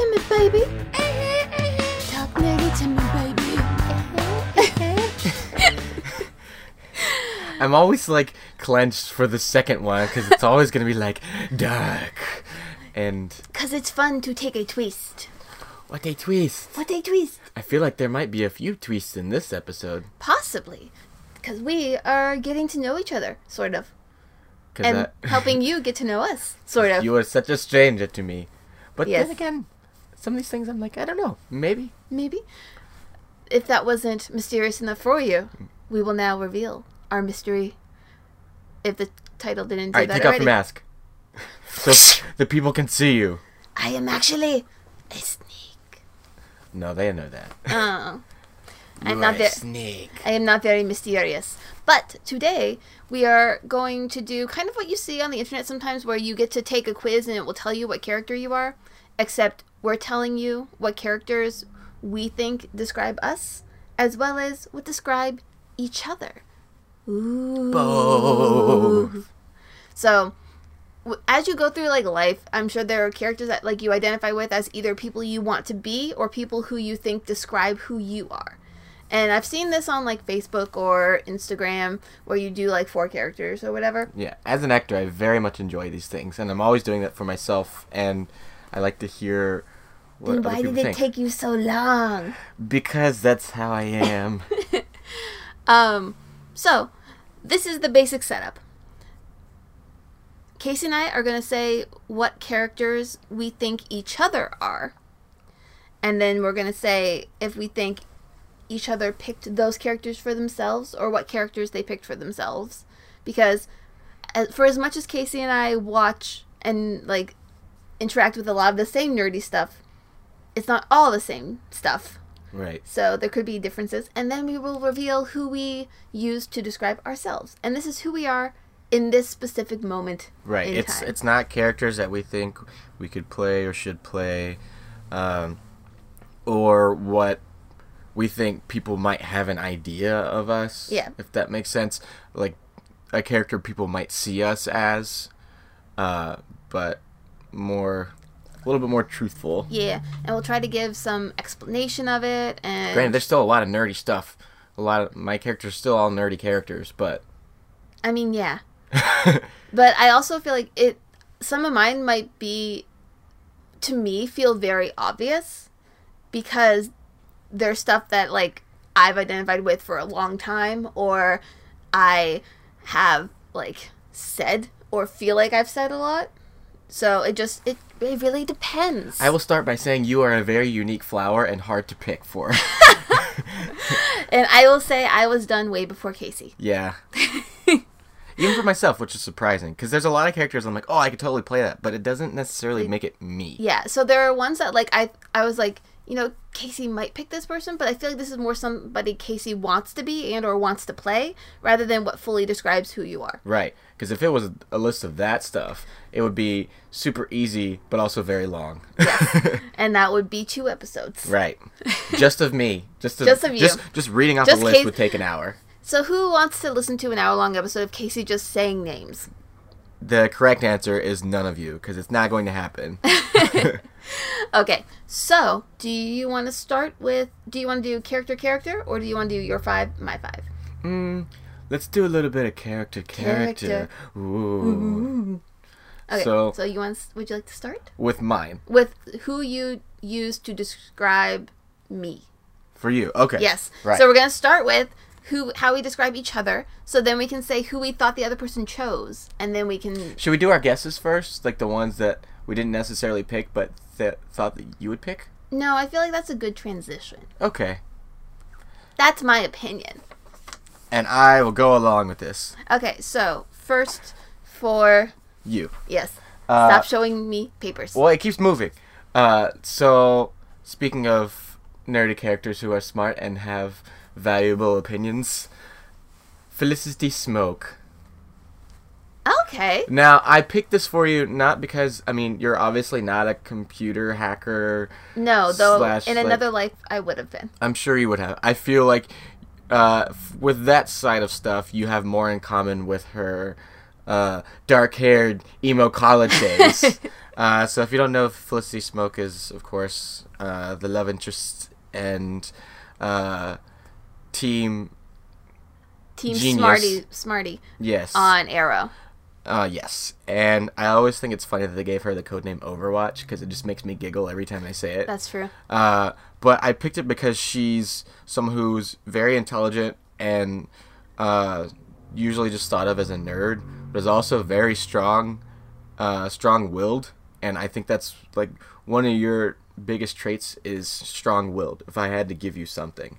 timid baby. Talk nerdy to me, baby. I'm always like clenched for the second one because it's always gonna be like dark and Cause it's fun to take a twist. what a twist. What a twist? I feel like there might be a few twists in this episode Possibly. Because we are getting to know each other, sort of. because And helping you get to know us, sort of. you are such a stranger to me. But Yes. then again, some of these things I'm like I don't know. Maybe Maybe. If that wasn't mysterious enough for you, we will now reveal our mystery. If the title didn't do all right. that Take off already. your mask so the people can see you. I am actually a snake. No, they know that. Oh. I'm You not a snake. I am not very mysterious. But today we are going to do kind of what you see on the internet sometimes where you get to take a quiz and it will tell you what character you are, except we're telling you what characters we think describe us as well as what describe each other. Ooh. Both. So, as you go through like life, I'm sure there are characters that like you identify with as either people you want to be or people who you think describe who you are. And I've seen this on like Facebook or Instagram where you do like four characters or whatever. Yeah, as an actor, I very much enjoy these things, and I'm always doing that for myself. And I like to hear what Then why did it think take you so long? because that's how I am. Um, so this is the basic setup. Casey and I are going to say what characters we think each other are. And then we're going to say if we think each other picked those characters for themselves or what characters they picked for themselves. Because as, for as much as Casey and I watch and like interact with a lot of the same nerdy stuff, it's not all the same stuff. right. So there could be differences. And then we will reveal who we use to describe ourselves. And this is who we are in this specific moment. Right. it's time. it's not characters that we think we could play or should play, um, or what we think people might have an idea of us. Yeah. If that makes sense, like a character people might see us as, uh, but more, a little bit more truthful. Yeah. And we'll try to give some explanation of it. And Granted, there's still a lot of nerdy stuff. A lot of my characters still all nerdy characters, but I mean, yeah. But I also feel like it. Some of mine might be, to me, feel very obvious, because there's stuff that like I've identified with for a long time, or I have like said or feel like I've said a lot. So it just it it really depends. I will start by saying you are a very unique flower and hard to pick for. and I will say I was done way before Casey. Yeah. Even for myself, which is surprising, because there's a lot of characters I'm like, oh, I could totally play that, but it doesn't necessarily make it me. Yeah, so there are ones that like I I was like, you know, Casey might pick this person, but I feel like this is more somebody Casey wants to be and or wants to play rather than what fully describes who you are. Right. Because if it was a list of that stuff, it would be super easy, but also very long. And that would be two episodes. right. Just of me. Just, of, Just of you. Just, just reading off Just a list would take an hour. So who wants to listen to an hour long episode of Casey just saying names? The correct answer is none of you, because it's not going to happen. Okay, so do you want to start with? Do you want to do character character, or do you want to do your five, my five? mm, let's do a little bit of character, character. Character. Ooh. Okay, So- so you want? Would you like to start With mine. with who you use to describe me? For you. Okay. Yes. Right. So we're gonna start with who, how we describe each other. So then we can say who we thought the other person chose, and then we can. Should we do our guesses first? Like the ones that we didn't necessarily pick, but th- thought that you would pick? No, I feel like that's a good transition. Okay. That's my opinion. And I will go along with this. Okay, so first for You. yes, Uh, stop showing me papers. Well, it keeps moving. Uh, so, speaking of nerdy characters who are smart and have valuable opinions, Felicity Smoak. Okay. Now, I picked this for you not because, I mean, you're obviously not a computer hacker. No, though Slash, in like- another life I would have been. I'm sure you would have. I feel like uh, f- with that side of stuff, you have more in common with her uh, dark-haired emo college days. Uh, so if you don't know, Felicity Smoak is, of course, uh, the love interest and uh, team. Team Genius. Smarty Smarty Yes. on Arrow. Uh, yes. And I always think it's funny that they gave her the codename Overwatch because it just makes me giggle every time I say it. That's true. Uh, but I picked it because she's someone who's very intelligent and uh, usually just thought of as a nerd, but is also very strong, uh, strong-willed, and I think that's like one of your biggest traits is strong-willed. If I had to give you something,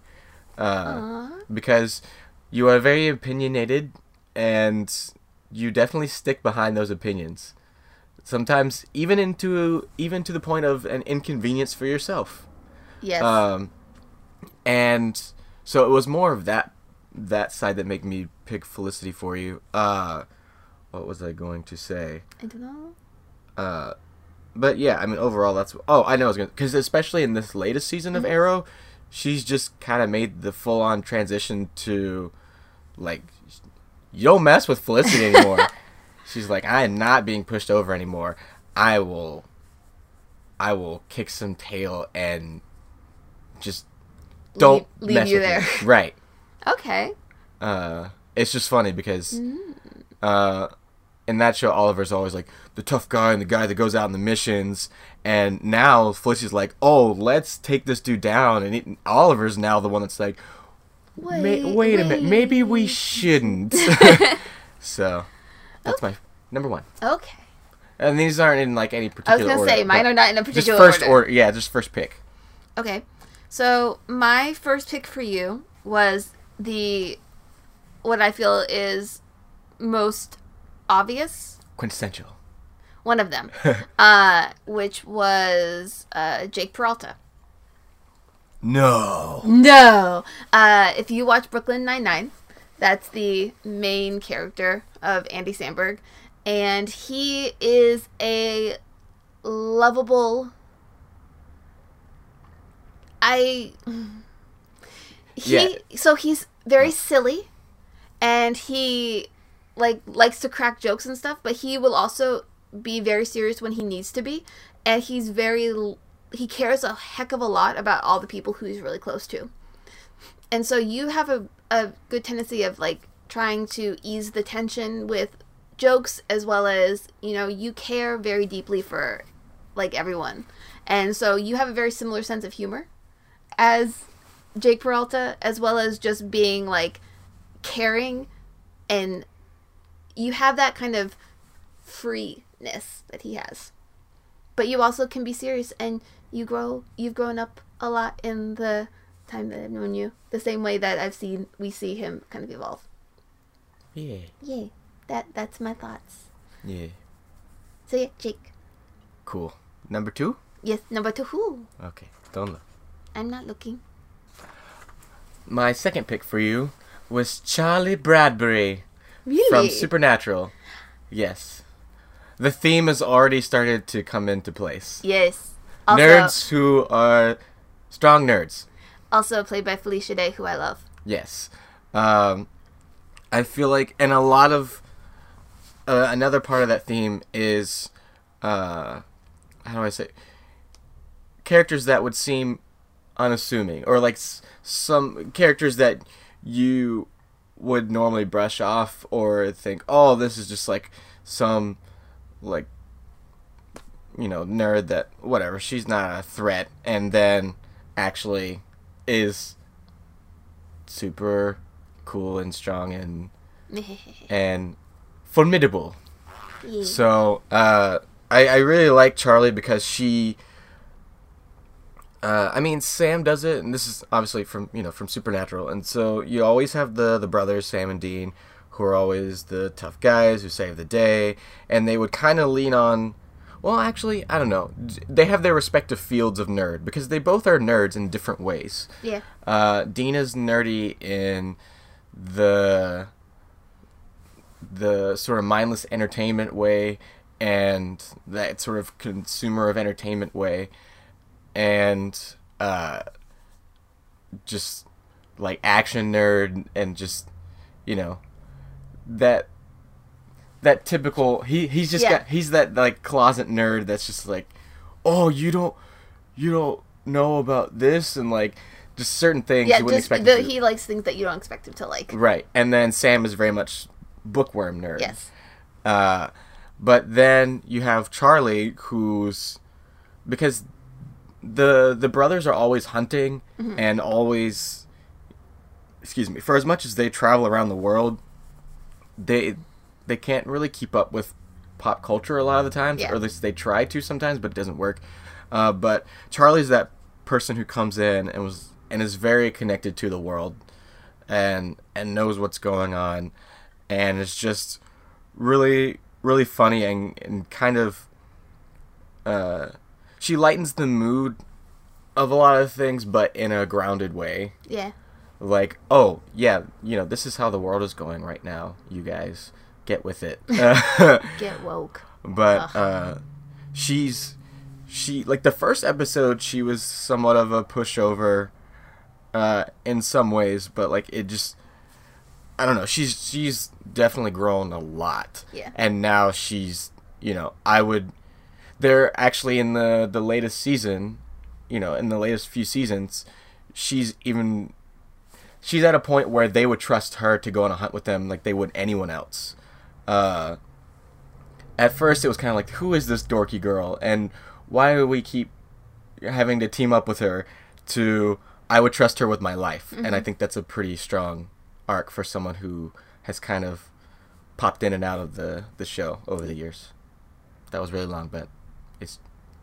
uh, because you are very opinionated and you definitely stick behind those opinions. Sometimes even into even to the point of an inconvenience for yourself. Yes. Um, and so it was more of that that side that made me pick Felicity for you. Uh, what was I going to say? I don't know. Uh, but yeah, I mean overall that's oh I know I was gonna because especially in this latest season of Arrow, she's just kind of made the full on transition to like you don't mess with Felicity anymore. she's like I am not being pushed over anymore. I will, I will kick some tail and just don't Leave- leave mess you with there. me. Right. Okay. Uh, it's just funny because Mm. uh, in that show, Oliver's always like the tough guy and the guy that goes out on the missions. And now Felicity's like, oh, let's take this dude down. And he, Oliver's now the one that's like, Wait, wait, wait a minute, maybe we shouldn't. so that's my number one. Okay. And these aren't in like any particular. I was gonna order. say mine are not in a particular just first order. order. Yeah, just first pick. Okay. So my first pick for you was the what I feel is most obvious Quintessential. one of them, uh, which was uh, Jake Peralta. No. No. Uh, if you watch Brooklyn Nine Nine, that's the main character of Andy Samberg, and he is a lovable. I. He Yeah. so he's very silly, and he like likes to crack jokes and stuff, but he will also be very serious when he needs to be, and he's very he cares a heck of a lot about all the people who he's really close to. And so you have a, a good tendency of like trying to ease the tension with jokes as well as, you know, you care very deeply for like everyone. And so you have a very similar sense of humor as Jake Peralta, as well as just being like caring and you have that kind of freeness that he has. But you also can be serious and you grow you've grown up a lot in the time that I've known you. The same way that I've seen we see him kind of evolve. Yeah. Yeah. That that's my thoughts. Yeah. So yeah, Jake. Cool. Number two? Yes, number two who? Okay. Don't look. I'm not looking. My second pick for you was Charlie Bradbury Really? from Supernatural. Yes. The theme has already started to come into place. Yes. Also, nerds who are strong nerds. also played by Felicia Day, who I love. Yes. Um, I feel like, and a lot of uh, another part of that theme is, uh, how do I say, characters that would seem unassuming, or like s- some characters that you would normally brush off or think, oh, this is just like some like you know nerd that whatever she's not a threat and then actually is super cool and strong and and formidable Yeah. so uh, I, I really like Charlie because she. Uh, I mean, Sam does it, and this is obviously from you know from Supernatural, and so you always have the the brothers Sam and Dean, who are always the tough guys who save the day, and they would kind of lean on. Well, actually, I don't know. They have their respective fields of nerd because they both are nerds in different ways. yeah. Uh, is nerdy in the the sort of mindless entertainment way and that sort of consumer of entertainment way and uh, just like action nerd and just you know that that typical he he's just Yeah. got he's that like closet nerd that's just like oh you don't you don't know about this and like just certain things Yeah, you wouldn't expect the, he likes things that you don't expect him to like. right and then sam is very much bookworm nerd Yes. uh but then you have charlie who's because the the brothers are always hunting Mm-hmm. and always excuse me for as much as they travel around the world they they can't really keep up with pop culture a lot of the times Yeah. or at least they try to sometimes but it doesn't work uh, but charlie's that person who comes in and was and is very connected to the world and and knows what's going on and it's just really really funny and, and kind of uh she lightens the mood of a lot of things but in a grounded way Yeah. like oh yeah you know this is how the world is going right now you guys get with it Get woke. but uh she's she like the first episode she was somewhat of a pushover uh in some ways but like it just i don't know she's she's definitely grown a lot Yeah. and now she's you know i would they're actually in the the latest season you know in the latest few seasons she's even she's at a point where they would trust her to go on a hunt with them like they would anyone else. Uh at first it was kind of like who is this dorky girl? And why do we keep having to team up with her to i would trust her with my life. And i think that's a pretty strong arc for someone who has kind of popped in and out of the the show over the years. That was really long but it's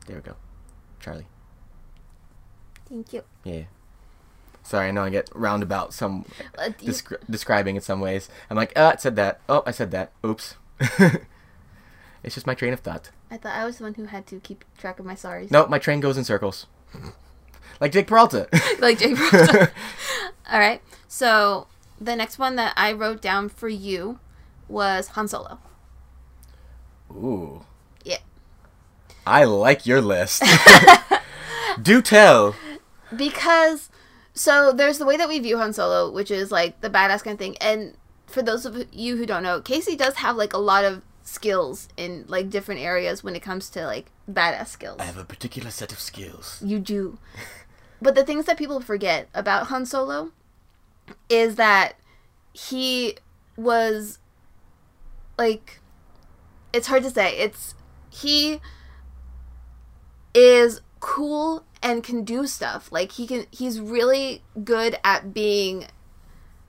there we go charlie Thank you. yeah sorry i know i get roundabout some Uh, descri- describing in some ways i'm like uh it said that oh i said that oops it's just my train of thought I thought I was the one who had to keep track of my sorries. No, my train goes in circles. like Jake Peralta. like Jake Peralta. All right. So the next one that I wrote down for you was Han Solo. Ooh. I like your list. Do tell. because so there's the way that we view Han Solo, which is like the badass kind of thing. And for those of you who don't know, Casey does have like a lot of skills in like different areas when it comes to like badass skills. I have a particular set of skills. You do. But the things that people forget about Han Solo is that he was like it's hard to say. It's he is cool and can do stuff. Like he can he's really good at being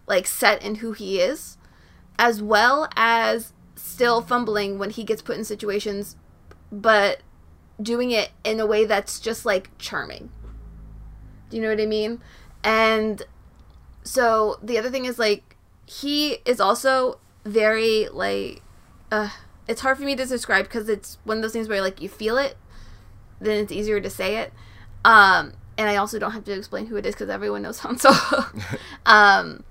like set in who he is as well as still fumbling when he gets put in situations but doing it in a way that's just like charming. Do you know what I mean? And so the other thing is like he is also very like uh it's hard for me to describe because it's one of those things where like you feel it then it's easier to say it. Um and I also don't have to explain who it is because everyone knows Han Solo. um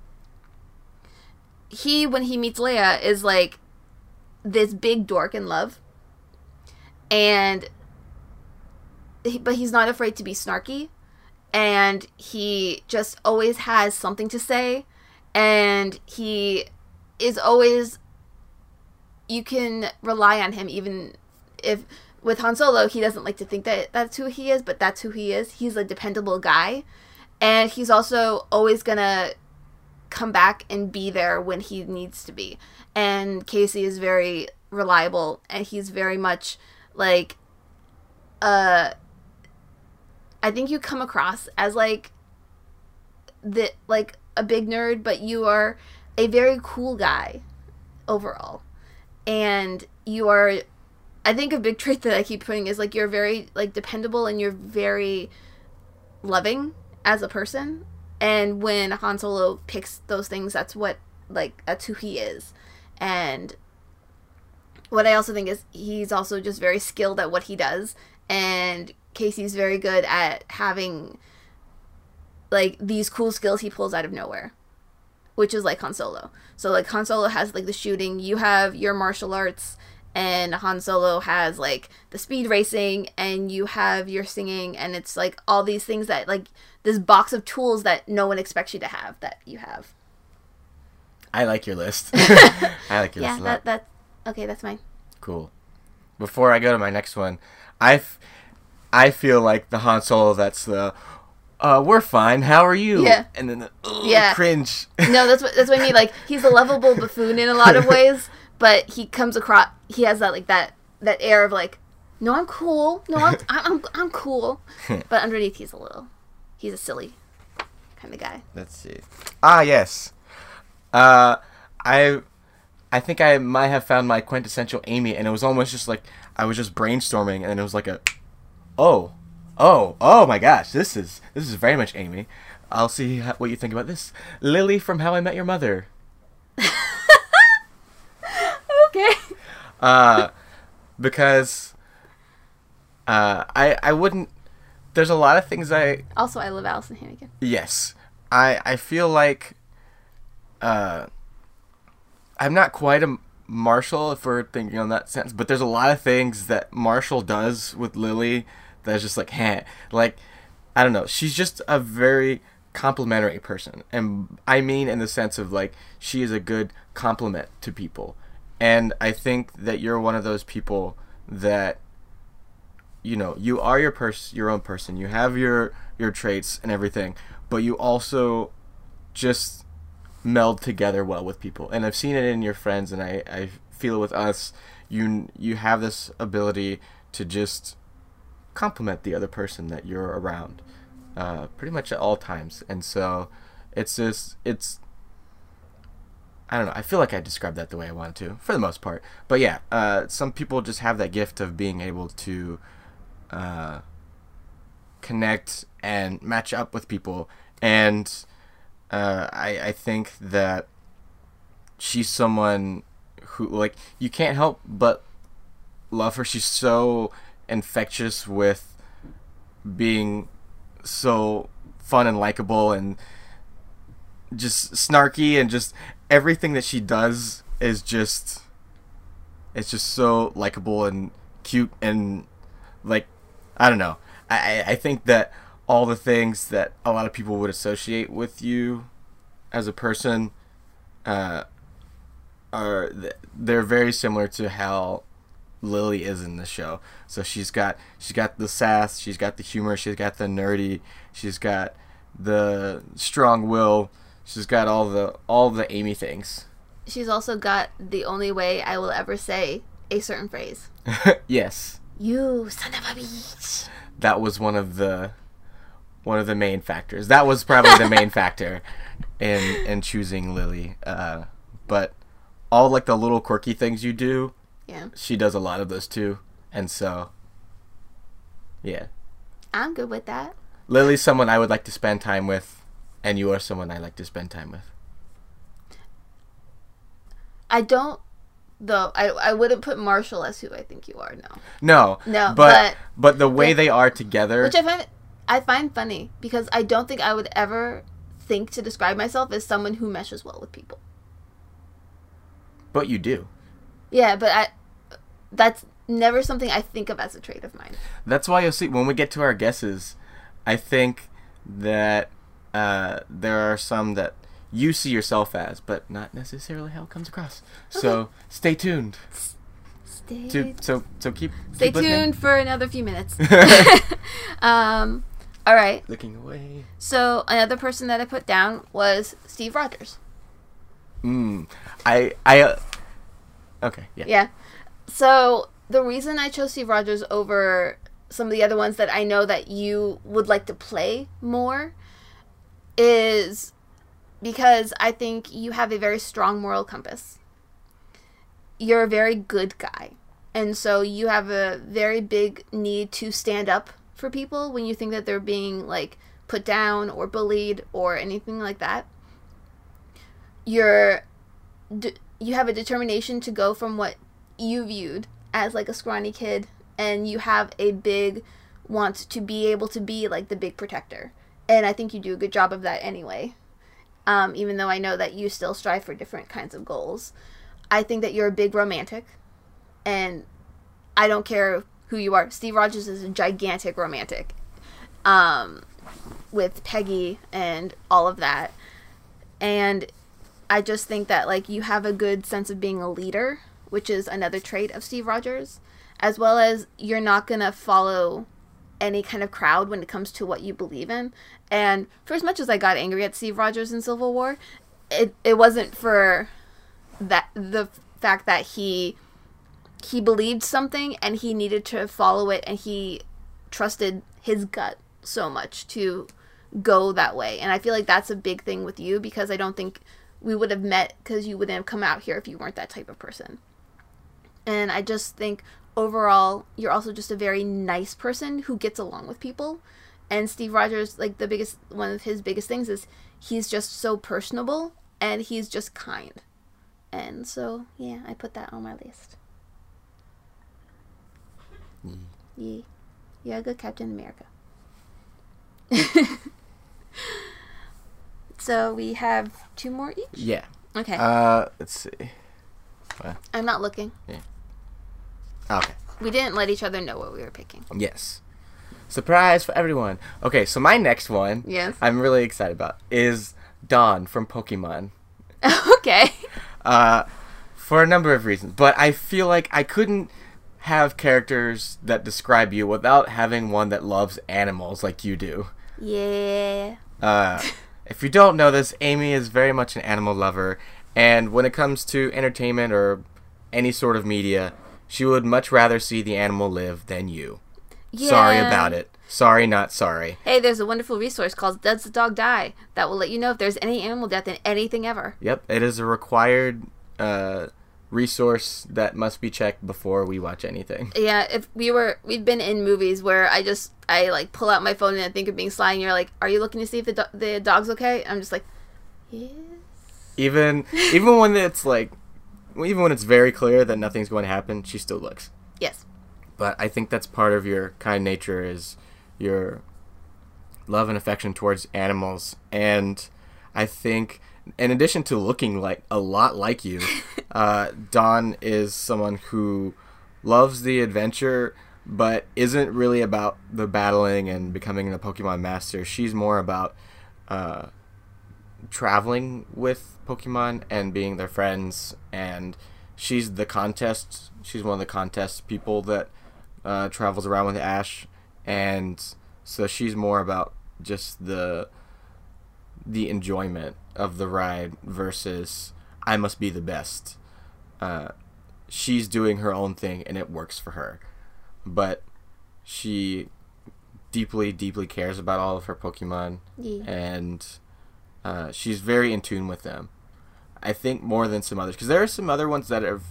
he when he meets Leia is like this big dork in love and he, but he's not afraid to be snarky and he just always has something to say and he is always you can rely on him even if with Han Solo he doesn't like to think that that's who he is but that's who he is. He's a dependable guy. And he's also always gonna come back and be there when he needs to be. And Casey is very reliable and he's very much like uh I think you come across as like the like a big nerd but you are a very cool guy overall. And you are I think a big trait that I keep putting is like you're very like dependable and you're very loving as a person. And when Han Solo picks those things that's what like that's who he is. And what I also think is he's also just very skilled at what he does. And Casey's very good at having like these cool skills he pulls out of nowhere which is like Han Solo. So like Han Solo has like the shooting, you have your martial arts and Han Solo has like the speed racing and you have your singing and it's like all these things that like this box of tools that no one expects you to have that you have. I like your list. I like your Yeah, list a that that Okay, that's mine. Cool. Before I go to my next one, I, f- I feel like the Han Solo that's the, uh, we're fine. How are you? Yeah. And then the ugh, Yeah. cringe. No, that's what that's what I mean. Like he's a lovable buffoon in a lot of ways, but he comes across. He has that like that that air of like, no, I'm cool. No, I'm I'm I'm, cool. But underneath, he's a little. He's a silly kind of guy. Let's see. Ah, yes. Uh, I, I think I might have found my quintessential Amy, and it was almost just like I was just brainstorming, and it was like a, oh, oh, oh my gosh, this is this is very much Amy. I'll see what you think about this. Lily from How I Met Your Mother. Okay. Uh, because, uh, I I wouldn't. There's a lot of things I Also, I love Alyson Hannigan. Yes. I I feel like uh I'm not quite a Marshall if we're thinking on that sense, but there's a lot of things that Marshall does with Lily that's just like, heh. Like, I don't know. She's just a very complimentary person. And I mean in the sense of like she is a good compliment to people. And I think that you're one of those people that you know you are your pers- your own person. You have your your traits and everything but you also just meld together well with people. And i've seen it in your friends and i i feel it with us you you have this ability to just compliment the other person that you're around uh, pretty much at all times. And so it's just it's I don't know. I feel like I described that the way I wanted to, for the most part. But yeah, uh, some people just have that gift of being able to uh, connect and match up with people, and uh, I I think that she's someone who like you can't help but love her. She's so infectious with being so fun and likable and just snarky and just everything that she does is just it's just so likable and cute and like I don't know. I I think that all the things that a lot of people would associate with you as a person uh, are they're very similar to how Lily is in the show. So she's got she's got the sass, she's got the humor, she's got the nerdy, she's got the strong will, she's got all the all the Amy things. She's also got the only way I will ever say a certain phrase. yes, You son of a bitch. that was one of the one of the main factors. That was probably the main factor in in choosing Lily. Uh, but all like the little quirky things you do, Yeah, she does a lot of those too. And so, yeah, I'm good with that. Lily's someone I would like to spend time with, and you are someone I like to spend time with. I don't, though. I I wouldn't put Marshall as who I think you are. No, No, No, but but, but- the way but- they are together, which I find I find funny because I don't think I would ever think to describe myself as someone who meshes well with people. but you do. Yeah, but I that's never something I think of as a trait of mine. That's why you'll see when we get to our guesses, I think that uh, there are some that you see yourself as, but not necessarily how it comes across. So stay tuned. Stay, To, so so keep stay keep listening. tuned for another few minutes. um, all right. Looking away. So another person that I put down was Steve Rogers. Mm. I I. Uh, okay. Yeah. Yeah. So the reason I chose Steve Rogers over some of the other ones that I know that you would like to play more is because I think you have a very strong moral compass. You're a very good guy. And so you have a very big need to stand up for people when you think that they're being like put down or bullied or anything like that. You're you have a determination to go from what you viewed as like a scrawny kid and you have a big want to be able to be like the big protector and i think you do a good job of that anyway um, even though i know that you still strive for different kinds of goals. I think that you're a big romantic and i don't care who you are. Steve rogers is a gigantic romantic um, with peggy and all of that. And I just think that like you have a good sense of being a leader which is another trait of Steve Rogers, as well as you're not to follow any kind of crowd when it comes to what you believe in. And for as much as I got angry at Steve Rogers in Civil War, it, it wasn't for that the fact that he he believed something and he needed to follow it and he trusted his gut so much to go that way. And I feel like that's a big thing with you because I don't think we would have met because you wouldn't have come out here if you weren't that type of person. And I just think overall, you're also just a very nice person who gets along with people. And Steve Rogers, like the biggest one of his biggest things is he's just so personable and he's just kind. And so, yeah, I put that on my list. Yeah. Yeah, good Captain America. so we have two more each? Yeah. Okay. Uh, let's see. I'm not looking. Okay. We didn't let each other know what we were picking. Yes. Surprise for everyone. Okay, so my next one, Yes. I'm really excited about, is Dawn from Pokemon. okay. Uh, for a number of reasons, but I feel like I couldn't have characters that describe you without having one that loves animals like you do. Yeah. Uh, if you don't know this, Amy is very much an animal lover, and when it comes to entertainment or any sort of media, she would much rather see the animal live than you. Sorry about it. Sorry, not sorry. Hey, there's a wonderful resource called Does the Dog Die that will let you know if there's any animal death in anything ever. Yep, it is a required uh, resource that must be checked before we watch anything. Yeah, if we were, we've been in movies where I just, I like pull out my phone and I think of being sly, and you're like, "Are you looking to see if the do- the dog's okay?" I'm just like, "Yeah." Even even when it's like, even when it's very clear that nothing's going to happen, she still looks. Yes. But I think that's part of your kind nature is your love and affection towards animals, and I think in addition to looking like a lot like you, uh, Dawn is someone who loves the adventure, but isn't really about the battling and becoming a Pokemon master. She's more about uh, traveling with Pokemon and being their friends, and she's the contest. She's one of the contest people that uh, travels around with Ash, and so she's more about just the the enjoyment of the ride versus I must be the best. Uh, she's doing her own thing and it works for her, but she deeply, deeply cares about all of her Pokemon Yeah. and uh, she's very in tune with them. I think more than some others because there are some other ones that have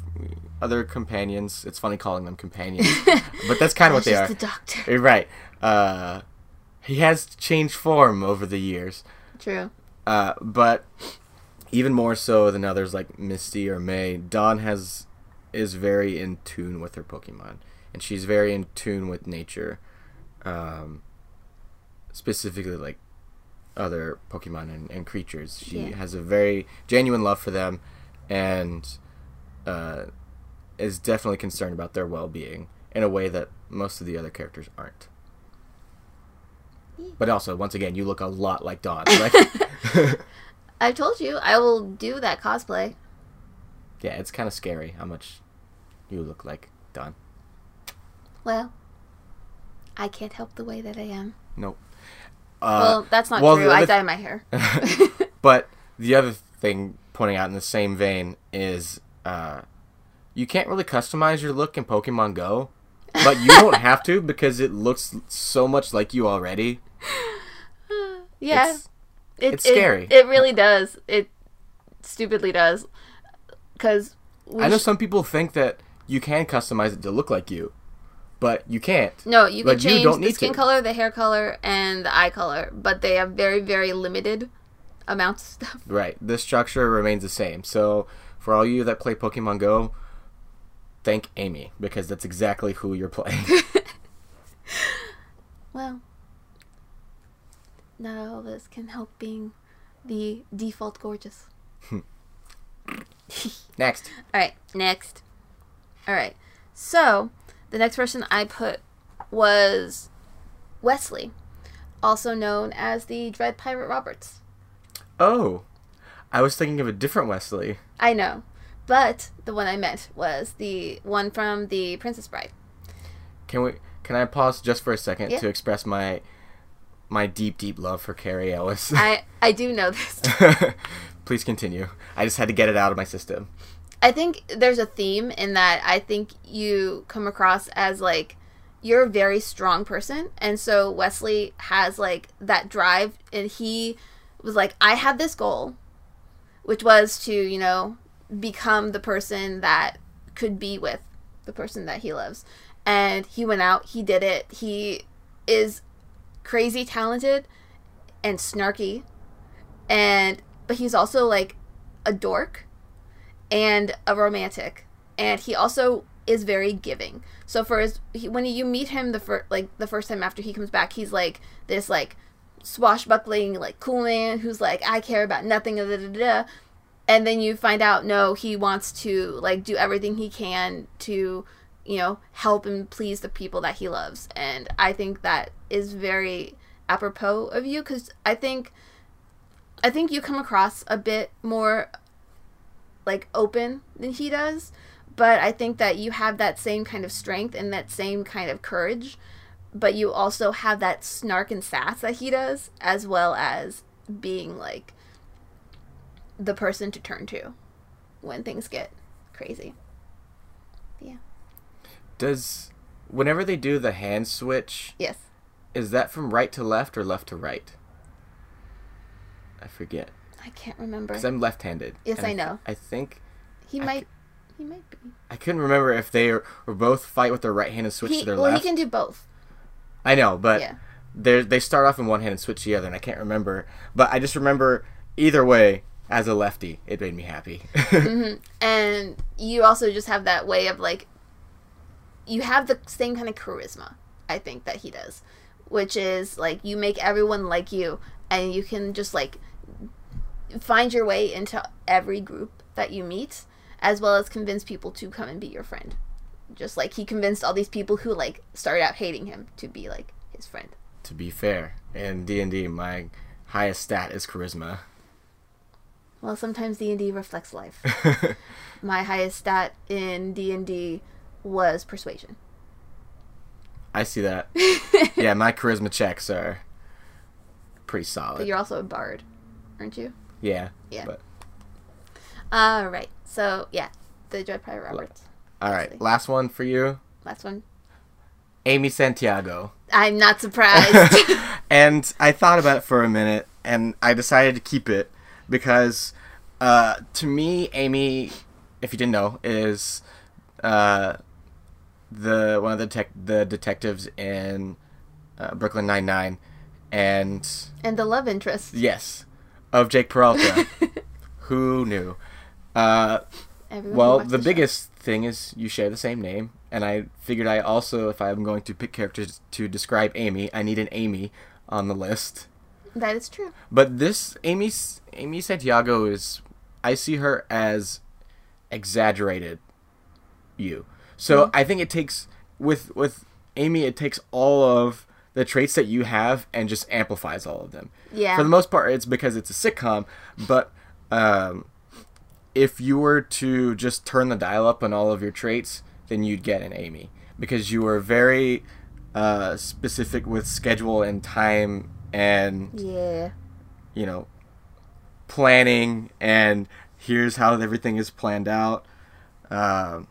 other companions. It's funny calling them companions, but that's kind of what they are. just the doctor. You're right. Uh, he has changed form over the years, True. uh, but even more so than others like Misty or May, Dawn has is very in tune with her Pokemon, and she's very in tune with nature, um, specifically like other Pokemon and, and creatures. She Yeah. has a very genuine love for them, and uh, is definitely concerned about their well being in a way that most of the other characters aren't. But also, once again, you look a lot like Dawn. Like, I told you I will do that cosplay. yeah, it's kind of scary how much you look like Dawn. Well, I can't help the way that I am. Nope. Uh, well, that's not well, true. I dye my hair. but the other thing, pointing out in the same vein, is uh, you can't really customize your look in Pokemon Go, but you don't have to because it looks so much like you already. yeah, It's, it, it's scary. It, really does. It stupidly does. Because I know some people think that you can customize it to look like you, but you can't. No, you can Like, you change don't the skin to. color, the hair color, and the eye color, but they have very, very limited amounts of stuff. Right. The structure remains the same. So for all you that play Pokemon Go, thank Amy because that's exactly who you're playing. Well, not all of us can help being the default gorgeous. Next. All right, next. All right, so the next person I put was Wesley, also known as the Dread Pirate Roberts. Oh, I was thinking of a different Wesley. I know, But the one I meant was the one from the Princess Bride. Can we? Can I pause just for a second Yeah. to express my my deep, deep love for Cary Elwes? I I do know this. Please continue. I just had to get it out of my system. I think there's a theme in that I think you come across as like you're a very strong person and so Wesley has like that drive and he was like I have this goal which was to, you know, become the person that could be with the person that he loves. And he went out, he did it. He is crazy talented and snarky and but he's also like a dork and a romantic. And he also is very giving. So for his he, when you meet him the first like the first time after he comes back he's like this like swashbuckling like cool man who's like i care about nothing da, da, da, and then you find out no he wants to like do everything he can to you know help and please the people that he loves. And i think that is very apropos of you because i think i think you come across a bit more like open than he does but i think that you have that same kind of strength and that same kind of courage but you also have that snark and sass that he does as well as being like the person to turn to when things get crazy. Yeah. Does whenever they do the hand switch, yes. is that from right to left or left to right? I forget i can't remember because I'm left-handed. Yes, I know. I think he I might he might be I couldn't remember if they were, were both fight with their right hand and switch he, to their well left. he can do both I know, but yeah they they start off in one hand and switch to the other, and I can't remember. But I just remember either way, as a lefty, it made me happy. Mm-hmm. and you also just have that way of like you have the same kind of charisma i think that he does which is like you make everyone like you and you can just like find your way into every group that you meet as well as convince people to come and be your friend just like he convinced all these people who like started out hating him to be like his friend to be fair, in D and D, my highest stat is charisma. well sometimes d&d reflects life my highest stat in d&d was persuasion I see that. yeah, my charisma checks are pretty but solid. you're also a bard aren't you Yeah. Yeah. But All right. So yeah, the Dread Pirate Roberts. all right, Actually. last one for you, Last one. Amy Santiago. I'm not surprised. and I thought about it for a minute, and I decided to keep it because, uh, to me, Amy, if you didn't know, is uh, the one of the tech the detectives in uh, Brooklyn Nine Nine, and and the love interest. yes, of Jake Peralta. Who knew? Uh, well, watched the biggest thing is you share the same name, and I figured I also, if I'm going to pick characters to describe Amy, I need an Amy on the list. That is true. But this Amy Amy Santiago is, I see her as exaggerated. You. So I think it takes with with Amy, it takes all of the traits that you have and just amplifies all of them. Yeah. For the most part, it's because it's a sitcom, but um, if you were to just turn the dial up on all of your traits, then you'd get an Amy because you were very uh, specific with schedule and time and Yeah. you know planning and here's how everything is planned out. Um,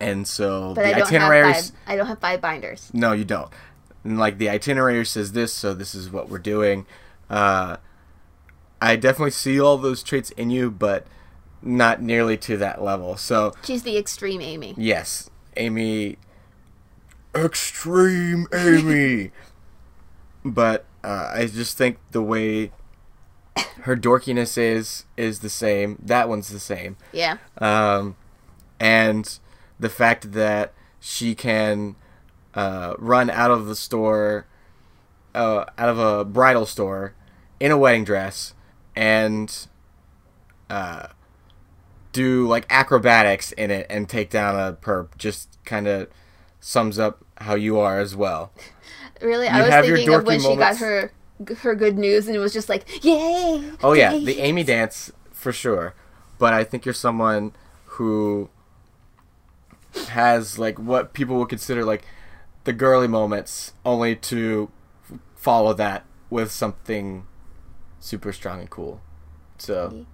and so But the I don't have itineraries. five. I don't have five binders. No, you don't. And like the itinerary says this, so this is what we're doing. Uh, I definitely see all those traits in you, but not nearly to that level. So She's the extreme Amy. yes, Amy, extreme Amy. but uh, I just think the way her dorkiness is is the same. That one's the same Yeah. um, and the fact that she can uh, run out of the store, uh, out of a bridal store, in a wedding dress, and uh, do like acrobatics in it and take down a perp just kind of sums up how you are as well. Really, You I was thinking of when she got her her good news, and it was just like, yay! Oh yeah, yay." the Amy dance for sure. But I think you're someone who has like what people would consider like the girly moments, only to follow that with something super strong and cool. So,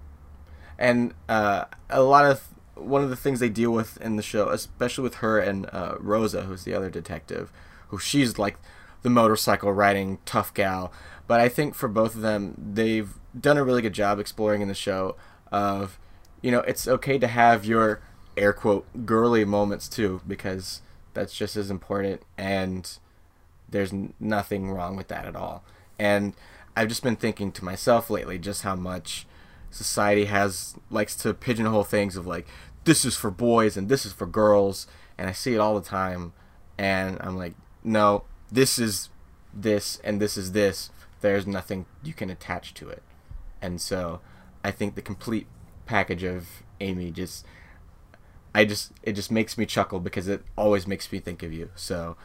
and uh, a lot of one of the things they deal with in the show, especially with her and uh, Rosa, who's the other detective, who she's like the motorcycle riding tough gal. But I think for both of them, they've done a really good job exploring in the show of, you know, it's okay to have your air quote girly moments too because that's just as important and there's nothing wrong with that at all. And I've just been thinking to myself lately just how much society has likes to pigeonhole things of like this is for boys and this is for girls and I see it all the time and I'm like no this is this and this is this there's nothing you can attach to it and so I think the complete package of Amy just I just it just makes me chuckle because it always makes me think of you so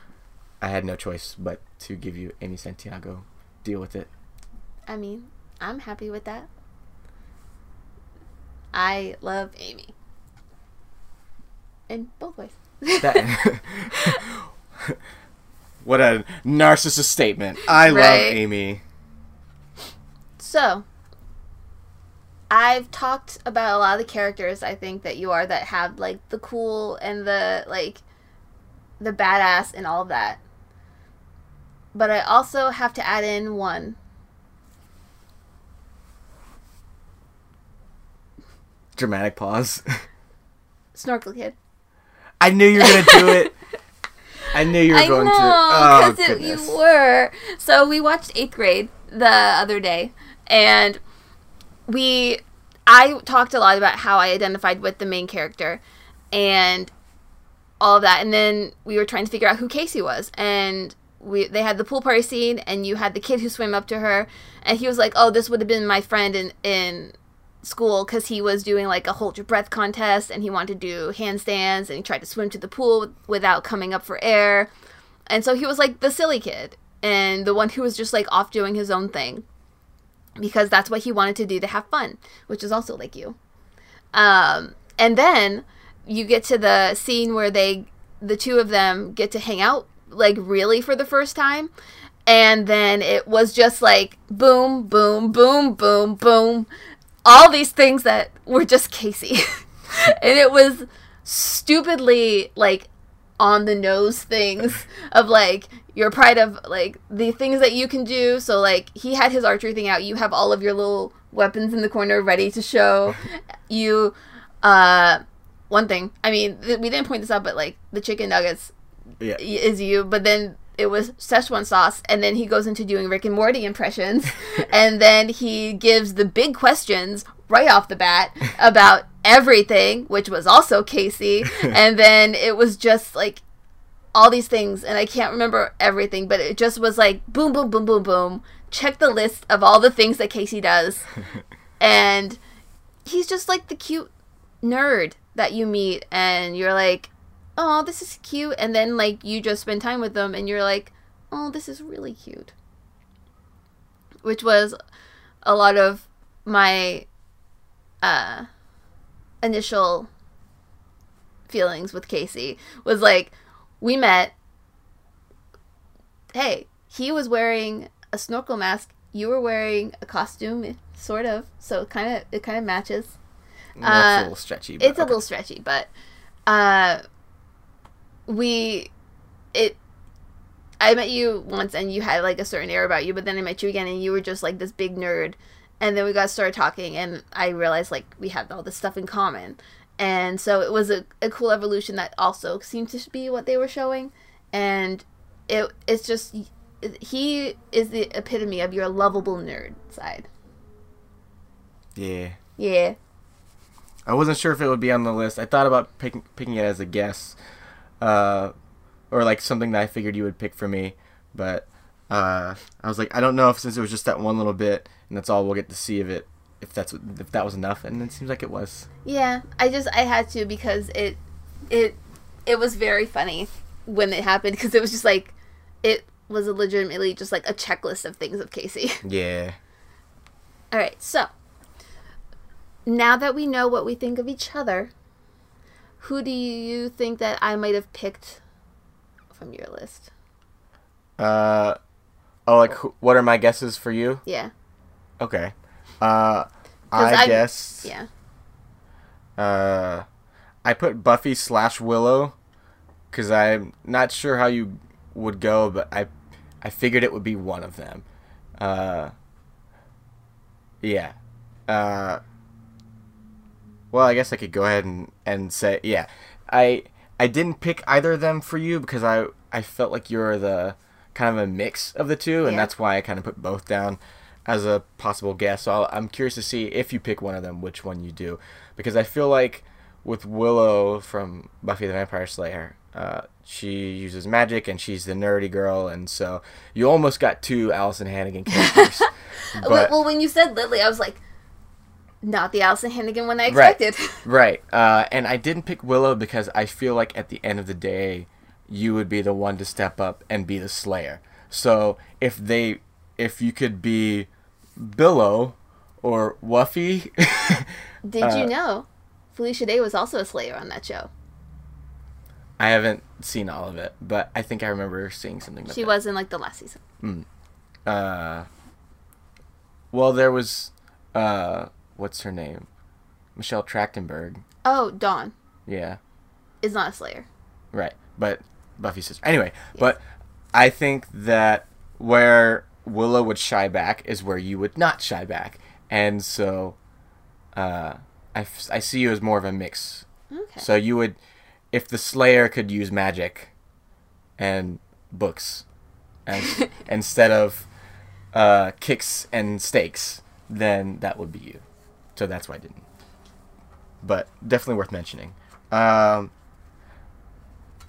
I had no choice but to give you Amy Santiago deal with it I mean, I'm happy with that. I love Amy. In both ways. that what a narcissist statement I love Amy So, I've talked about a lot of the characters I think that you are that have like the cool and the like the badass and all of that. But I also have to add in one. dramatic pause Snorkel Kid. I knew you were gonna do it I knew you were I going know, to oh because you were. So we watched eighth grade the other day, and we, I talked a lot about how I identified with the main character, and all of that, and then we were trying to figure out who Casey was, and we they had the pool party scene, and you had the kid who swam up to her, and he was like, "Oh, this would have been my friend in in." school because he was doing like a hold your breath contest and he wanted to do handstands and he tried to swim to the pool without coming up for air and so he was like the silly kid and the one who was just like off doing his own thing because that's what he wanted to do to have fun which is also like you. Um, and then you get to the scene where they the two of them get to hang out like really for the first time. And then it was just like boom boom boom boom boom. All these things that were just Casey. and it was stupidly like on the nose things of like your pride of like the things that you can do. So like he had his archery thing out. You have all of your little weapons in the corner ready to show. you uh one thing. I mean, th- we didn't point this out, but like the chicken nuggets yeah is you, but then it was Szechuan sauce, and then he goes into doing Rick and Morty impressions, and then he gives the big questions right off the bat about everything, which was also Casey, and then it was just like all these things, and I can't remember everything, but it just was like boom, boom, boom, boom, boom. Check the list of all the things that Casey does, and he's just like the cute nerd that you meet, and you're like, oh, this is cute. And then, like, you just spend time with them and you're like, oh, this is really cute. Which was a lot of my uh, initial feelings with Casey. Was like, we met. Hey, he was wearing a snorkel mask. You were wearing a costume, sort of. So it kind of it kind of matches. that's Uh, a little stretchy but It's a little stretchy, but uh, we it. I met you once, and you had like a certain air about you, but then I met you again, and you were just like this big nerd. And then we got started talking, and I realized like we had all this stuff in common, and so it was a, a cool evolution that also seemed to be what they were showing, and it it's just he is the epitome of your lovable nerd side. yeah Yeah. I wasn't sure if it would be on the list. I thought about picking picking it as a guess, uh, or like something that I figured you would pick for me. But uh, I was like, I don't know if since it was just that one little bit, and that's all we'll get to see of it, if that's if that was enough. And it seems like it was. Yeah, I just I had to because it it it was very funny when it happened because it was just like it was legitimately just like a checklist of things of Casey. Yeah. All right, so now that we know what we think of each other, who do you think that I might have picked from your list? Uh, oh, like who, what are my guesses for you? Yeah. Okay. Uh, I I- guess. Yeah. Uh, I put Buffy slash Willow because I'm not sure how you would go, but I, I figured it would be one of them. Uh, yeah. Uh, well, I guess I could go ahead and, and say yeah. I I didn't pick either of them for you because I I felt like you're the kind of a mix of the two, and Yeah. that's why I kind of put both down as a possible guess. So I'll, I'm curious to see if you pick one of them, which one you do, because I feel like with Willow from Buffy the Vampire Slayer, uh, she uses magic and she's the nerdy girl, and so you almost got two Alyson Hannigan characters. well, but well, when you said Lily, I was like, not the Alyson Hannigan one I Right. expected. Right. Uh, and I didn't pick Willow because I feel like at the end of the day, you would be the one to step up and be the Slayer. So if they, if you could be Billow or Wuffy, Did Uh, you know Felicia Day was also a Slayer on that show? I haven't seen all of it, but I think I remember seeing something. About She that. was in like the last season. Uh, well, there was, uh, what's her name? Michelle Trachtenberg. Oh, Dawn Yeah. is not a Slayer. Right. But Buffy's sister. Anyway, but I think that where Willow would shy back is where you would not shy back. And so uh, I, f- I see you as more of a mix. Okay. So you would, if the Slayer could use magic and books as, instead of uh, kicks and stakes, then that would be you. So that's why I didn't. But definitely worth mentioning. Um,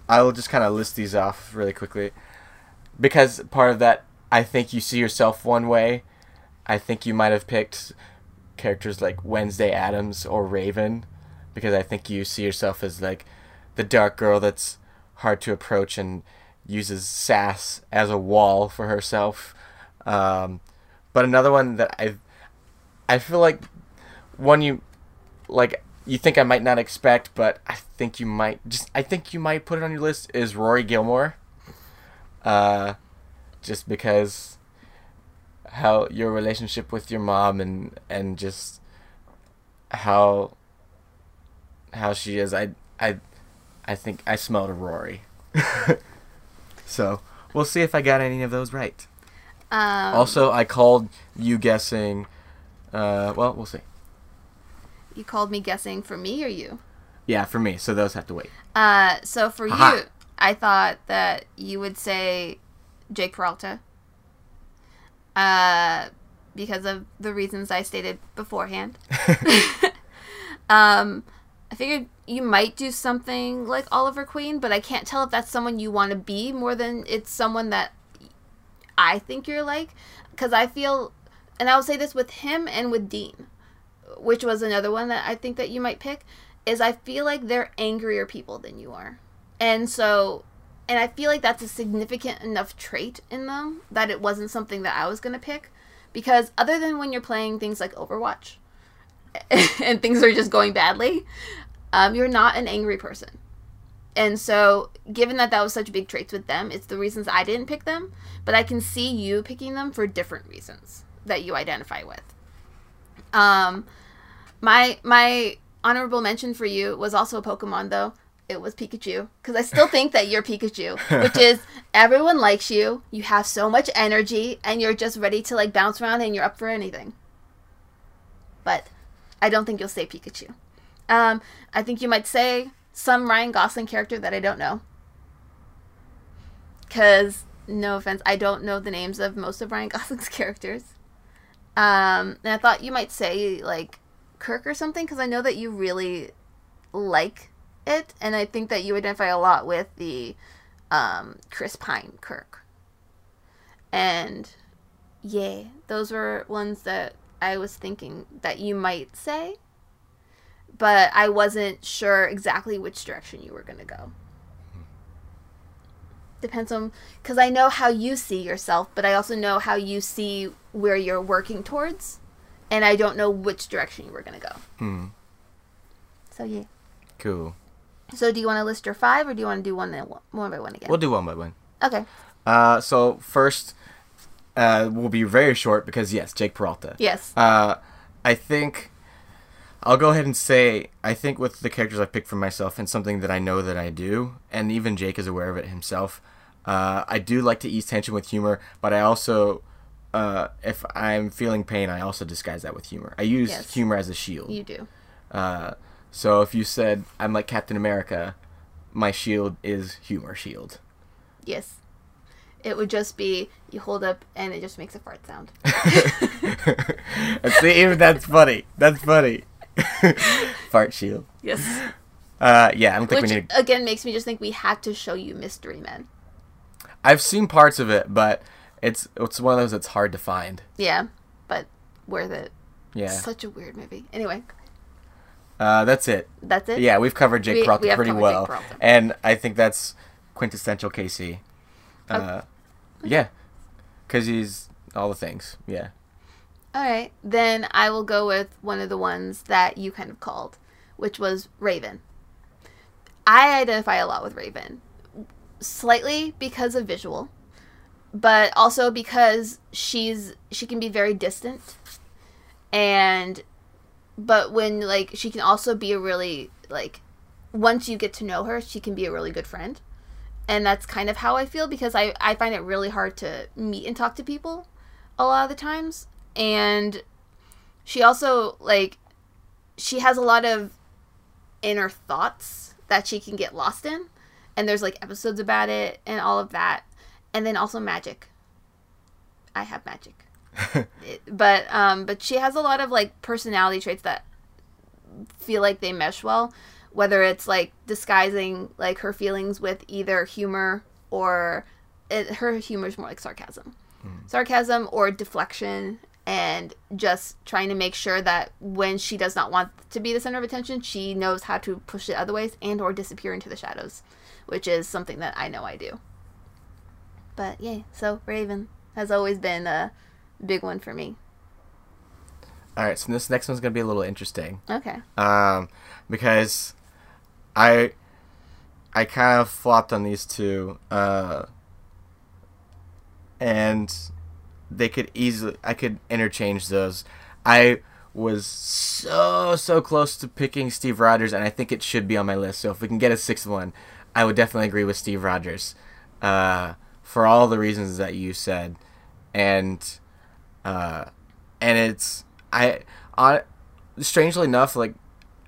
I will just kind of list these off really quickly. Because part of that, I think you see yourself one way. I think you might have picked characters like Wednesday Addams or Raven. Because I think you see yourself as like the dark girl that's hard to approach and uses sass as a wall for herself. Um, but another one that I, I feel like one you, like you think I might not expect, but I think you might just I think you might put it on your list is Rory Gilmore. Uh, just because how your relationship with your mom and and just how how she is. I I I think I smelled a Rory. so we'll see if I got any of those right. Um, Also, I called you guessing. Uh, well, we'll see. you called me guessing for me or you? Yeah, for me. So those have to wait. Uh, so for Aha. you, I thought that you would say Jake Peralta. Uh, because of the reasons I stated beforehand. um, I figured you might do something like Oliver Queen, but I can't tell if that's someone you want to be more than it's someone that I think you're like. Because I feel, and I will say this with him and with Dean, which was another one that I think that you might pick, is I feel like they're angrier people than you are. And so, and I feel like that's a significant enough trait in them that it wasn't something that I was going to pick. Because other than when you're playing things like Overwatch and things are just going badly, um, you're not an angry person. And so, given that that was such big traits with them, it's the reasons I didn't pick them. But I can see you picking them for different reasons that you identify with. Um, my my honorable mention for you was also a Pokemon though. It was Pikachu because I still think that you're Pikachu, which is everyone likes you. You have so much energy, and you're just ready to like bounce around, and you're up for anything. But I don't think you'll say Pikachu. Um, I think you might say some Ryan Gosling character that I don't know. Because, no offense, I don't know the names of most of Ryan Gosling's characters. Um, and I thought you might say, like, Kirk or something, because I know that you really like it, and I think that you identify a lot with the um, Chris Pine Kirk. And, yeah, those were ones that I was thinking that you might say but I wasn't sure exactly which direction you were going to go. Depends on because I know how you see yourself, but I also know how you see where you're working towards, and I don't know which direction you were going to go. Hmm. So yeah, Cool. So do you want to list your five, or do you want to do one and one, one by one again? We'll do one by one. okay. Uh, so first, uh, will be very short because yes, Jake Peralta. Yes. Uh, I think I'll go ahead and say I think with the characters I picked for myself and something that I know that I do, and even Jake is aware of it himself. Uh, I do like to ease tension with humor, but I also, uh, if I'm feeling pain, I also disguise that with humor. I use Yes. humor as a shield. you do. Uh, so if you said I'm like Captain America, my shield is humor shield. Yes. It would just be you hold up and it just makes a fart sound. See, even that's funny. That's funny. Fart shield. Yes. Uh, yeah, I don't think Which we need. To... Again makes me just think we had to show you Mystery Men. I've seen parts of it, but it's it's one of those that's hard to find. Yeah, but worth it. Yeah, Such a weird movie. Anyway, uh, that's it. that's it. Yeah, we've covered Jake We- Peralta we pretty well, Peralta. and I think that's quintessential Casey. Uh, yeah, because he's all the things. Yeah. All right, then I will go with one of the ones that you kind of called, which was Raven. I identify a lot with Raven, slightly because of visual, but also because she's she can be very distant, and but when like she can also be a really like once you get to know her, she can be a really good friend. And that's kind of how I feel because I, I find it really hard to meet and talk to people a lot of the times. And she also like she has a lot of inner thoughts that she can get lost in. And there's like episodes about it and all of that. And then also magic. I have magic but um but she has a lot of like personality traits that feel like they mesh well whether it's like disguising like her feelings with either humor or it, her humor is more like sarcasm. Sarcasm or deflection and just trying to make sure that when she does not want to be the center of attention she knows how to push it other ways and or disappear into the shadows which is something that i know i do. But yeah so raven has always been a big one for me All right, so this next one's gonna be a little interesting. okay um, because I I kind of flopped on these two, uh, and they could easily I could interchange those. I was so so close to picking Steve Rogers, and I think it should be on my list. So if we can get a sixth one, I would definitely agree with Steve Rogers, uh, for all the reasons that you said, and uh, and it's I on strangely enough like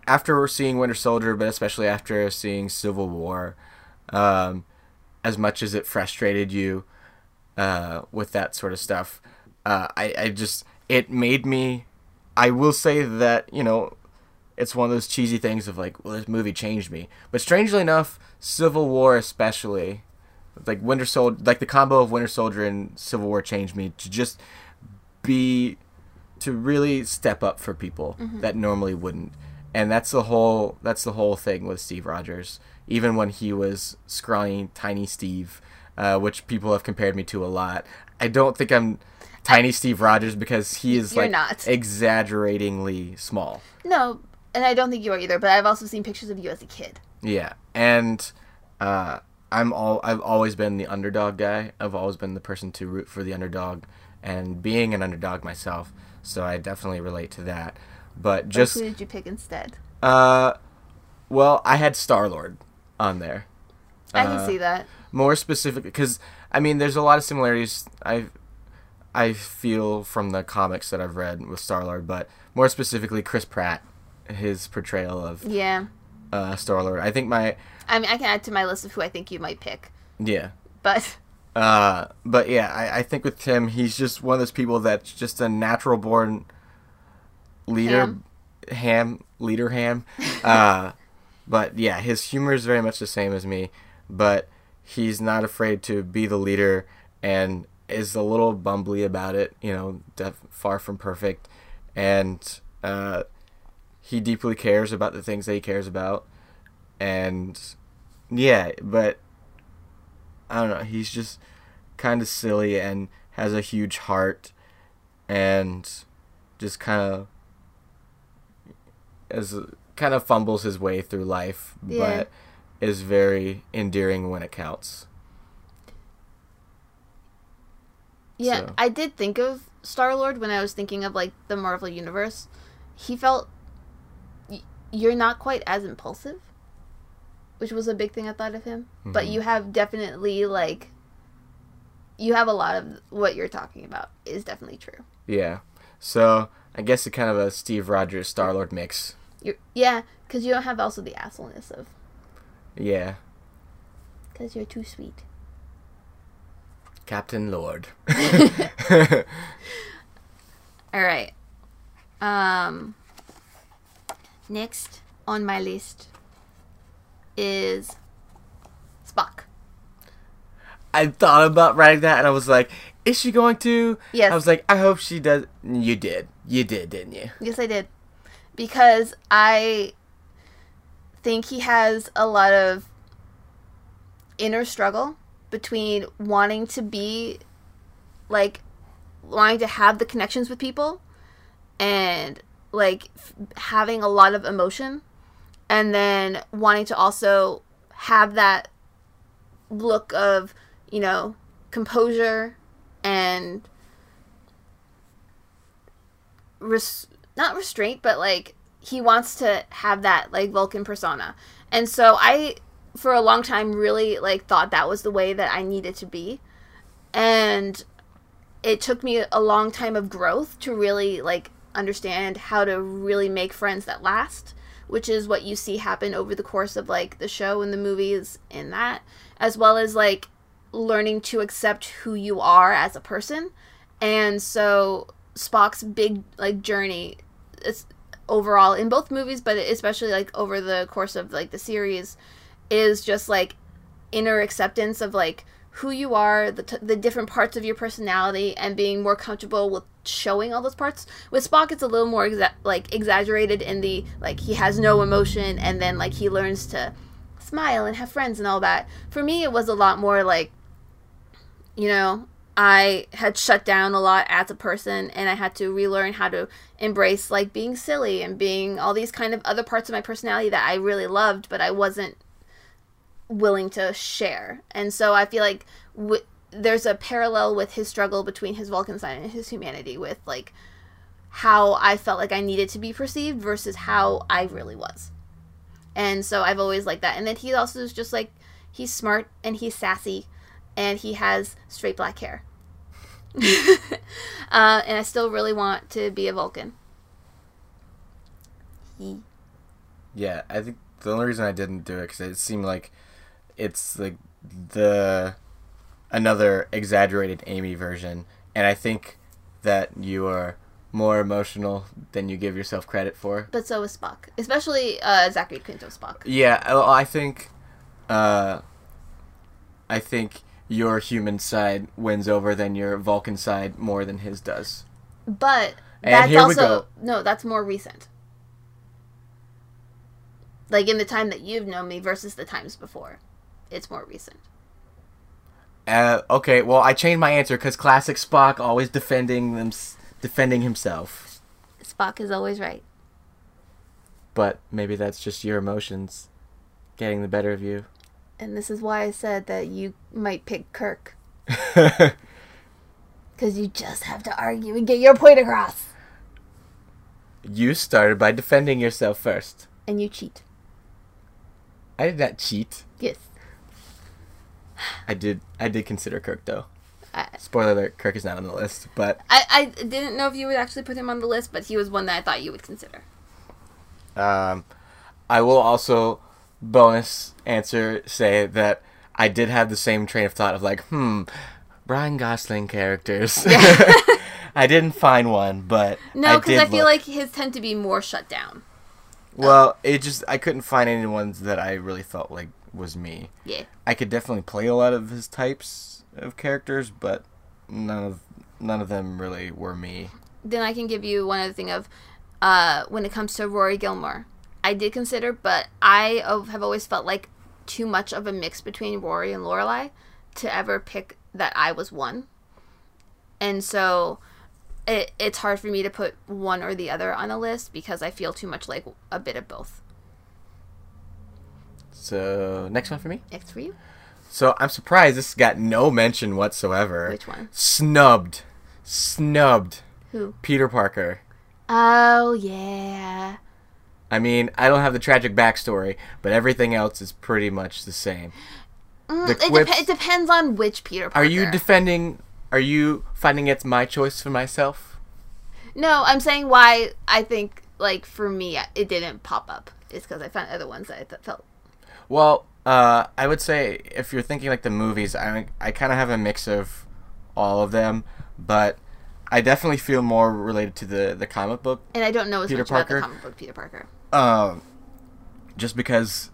after seeing Winter Soldier, but especially after seeing Civil War, um, as much as it frustrated you uh, with that sort of stuff, uh, I, I just it made me. I will say that you know, it's one of those cheesy things of like, well, this movie changed me. But strangely enough, Civil War especially, like Winter Soldier, like the combo of Winter Soldier and Civil War changed me to just be to really step up for people that normally wouldn't. And that's the whole that's the whole thing with Steve Rogers. Even when he was scrawny, tiny Steve, uh, which people have compared me to a lot. I don't think I'm tiny Steve Rogers because he is like not. exaggeratingly small. no and i don't think you are either but i've also seen pictures of you as a kid Yeah, and uh, I'm all I've always been the underdog guy. I've always been the person to root for the underdog, and being an underdog myself, so I definitely relate to that. But just who did you pick instead uh, well, I had Star Lord on there. i can Uh, see that More specifically, because I mean, there's a lot of similarities. I I feel from the comics that I've read with Star Lord, but more specifically, Chris Pratt, his portrayal of yeah uh, Star Lord. I think my i mean i can add to my list of who i think you might pick yeah. but Uh, but yeah, I, I think with Tim, he's just one of those people that's just a natural born leader, Ham. ham, leader ham. Uh, but yeah, his humor is very much the same as me, but he's not afraid to be the leader and is a little bumbly about it, you know, def- far from perfect. And uh, he deeply cares about the things that he cares about. And yeah, but I don't know. He's just kind of silly and has a huge heart, and just kind of as kind of fumbles his way through life. Yeah. But is very endearing when it counts. Yeah, So- I did think of Star Lord when I was thinking of like the Marvel universe. He felt y- you're not quite as impulsive, which was a big thing I thought of him. But Mhm. you have definitely like you have a lot of what you're talking about is definitely true. Yeah. So I guess it's kind of a Steve Rogers Star Lord mix. You're yeah, because you don't have also the assholeness of Yeah. because you're too sweet. Captain Lord. All right. Um. Next on my list is Spock. I thought about writing that and I was like, is she going to? Yes. I was like, I hope she does. You did. You did, didn't you? Yes, I did. Because I think he has a lot of inner struggle between wanting to be like wanting to have the connections with people and like f- having a lot of emotion and then wanting to also have that look of, you know, composure and res- not restraint, but like he wants to have that like Vulcan persona. And so I for a long time really like thought that was the way that I needed to be. And it took me a long time of growth to really like understand how to really make friends that last, which is what you see happen over the course of like the show and the movies in that, as well as like learning to accept who you are as a person. And so Spock's big like journey it's overall in both movies but especially like over the course of like the series is just like inner acceptance of like who you are the, t- the different parts of your personality and being more comfortable with showing all those parts with spock it's a little more exa- like exaggerated in the like he has no emotion and then like he learns to smile and have friends and all that for me it was a lot more like you know I had shut down a lot as a person and I had to relearn how to embrace like being silly and being all these kind of other parts of my personality that I really loved but I wasn't willing to share. And so I feel like w- there's a parallel with his struggle between his Vulcan side and his humanity with like how I felt like I needed to be perceived versus how I really was. And so I've always liked that. And then he also is just like he's smart and he's sassy and he has straight black hair. uh, and I still really want to be a Vulcan. He, Yeah, I think the only reason I didn't do it because it seemed like it's like the another exaggerated Amy version, and I think that you are more emotional than you give yourself credit for. but so is Spock, especially uh, Zachary Quinto Spock. Yeah, I I think, uh, I think your human side wins over than your Vulcan side more than his does. But And that's also no, that's more recent. Like in the time that you've known me versus the times before, it's more recent. Uh, okay, well I changed my answer because classic Spock always defending them, defending himself. Spock is always right. But maybe that's just your emotions getting the better of you. And this is why I said that you might pick Kirk. Because you just have to argue and get your point across. you started by defending yourself first. And you cheat. I did not cheat. Yes. I did. I did consider Kirk though. I, Spoiler alert: Kirk is not on the list, but I, I didn't know if you would actually put him on the list, but he was one that I thought you would consider. Um, I will also bonus answer say that I did have the same train of thought of like, hmm, Brian Gosling characters. I didn't find one, but No, because did I, feel look. like his tend to be more shut down. well, it just I couldn't find any ones that I really felt like was me. Yeah. I could definitely play a lot of his types of characters, but none of none of them really were me. then I can give you one other thing of uh, when it comes to Rory Gilmore. I did consider, but I have always felt like too much of a mix between Rory and Lorelai to ever pick that I was one. And so it, it's hard for me to put one or the other on a list because I feel too much like a bit of both. So next one for me. Next for you. So I'm surprised this got no mention whatsoever. Which one? Snubbed, snubbed. Who? Peter Parker. Oh yeah. I mean, I don't have the tragic backstory, but everything else is pretty much the same. Mm, The it, dep- it depends on which Peter Parker. Are you defending? Are you finding it's my choice for myself? no, I'm saying why I think like for me it didn't pop up. It's because I found other ones that I th- felt. Well, uh, I would say if you're thinking like the movies, I I kind of have a mix of all of them, but I definitely feel more related to the the comic book, And I don't know as Peter much about Parker? the comic book Peter Parker. um, just because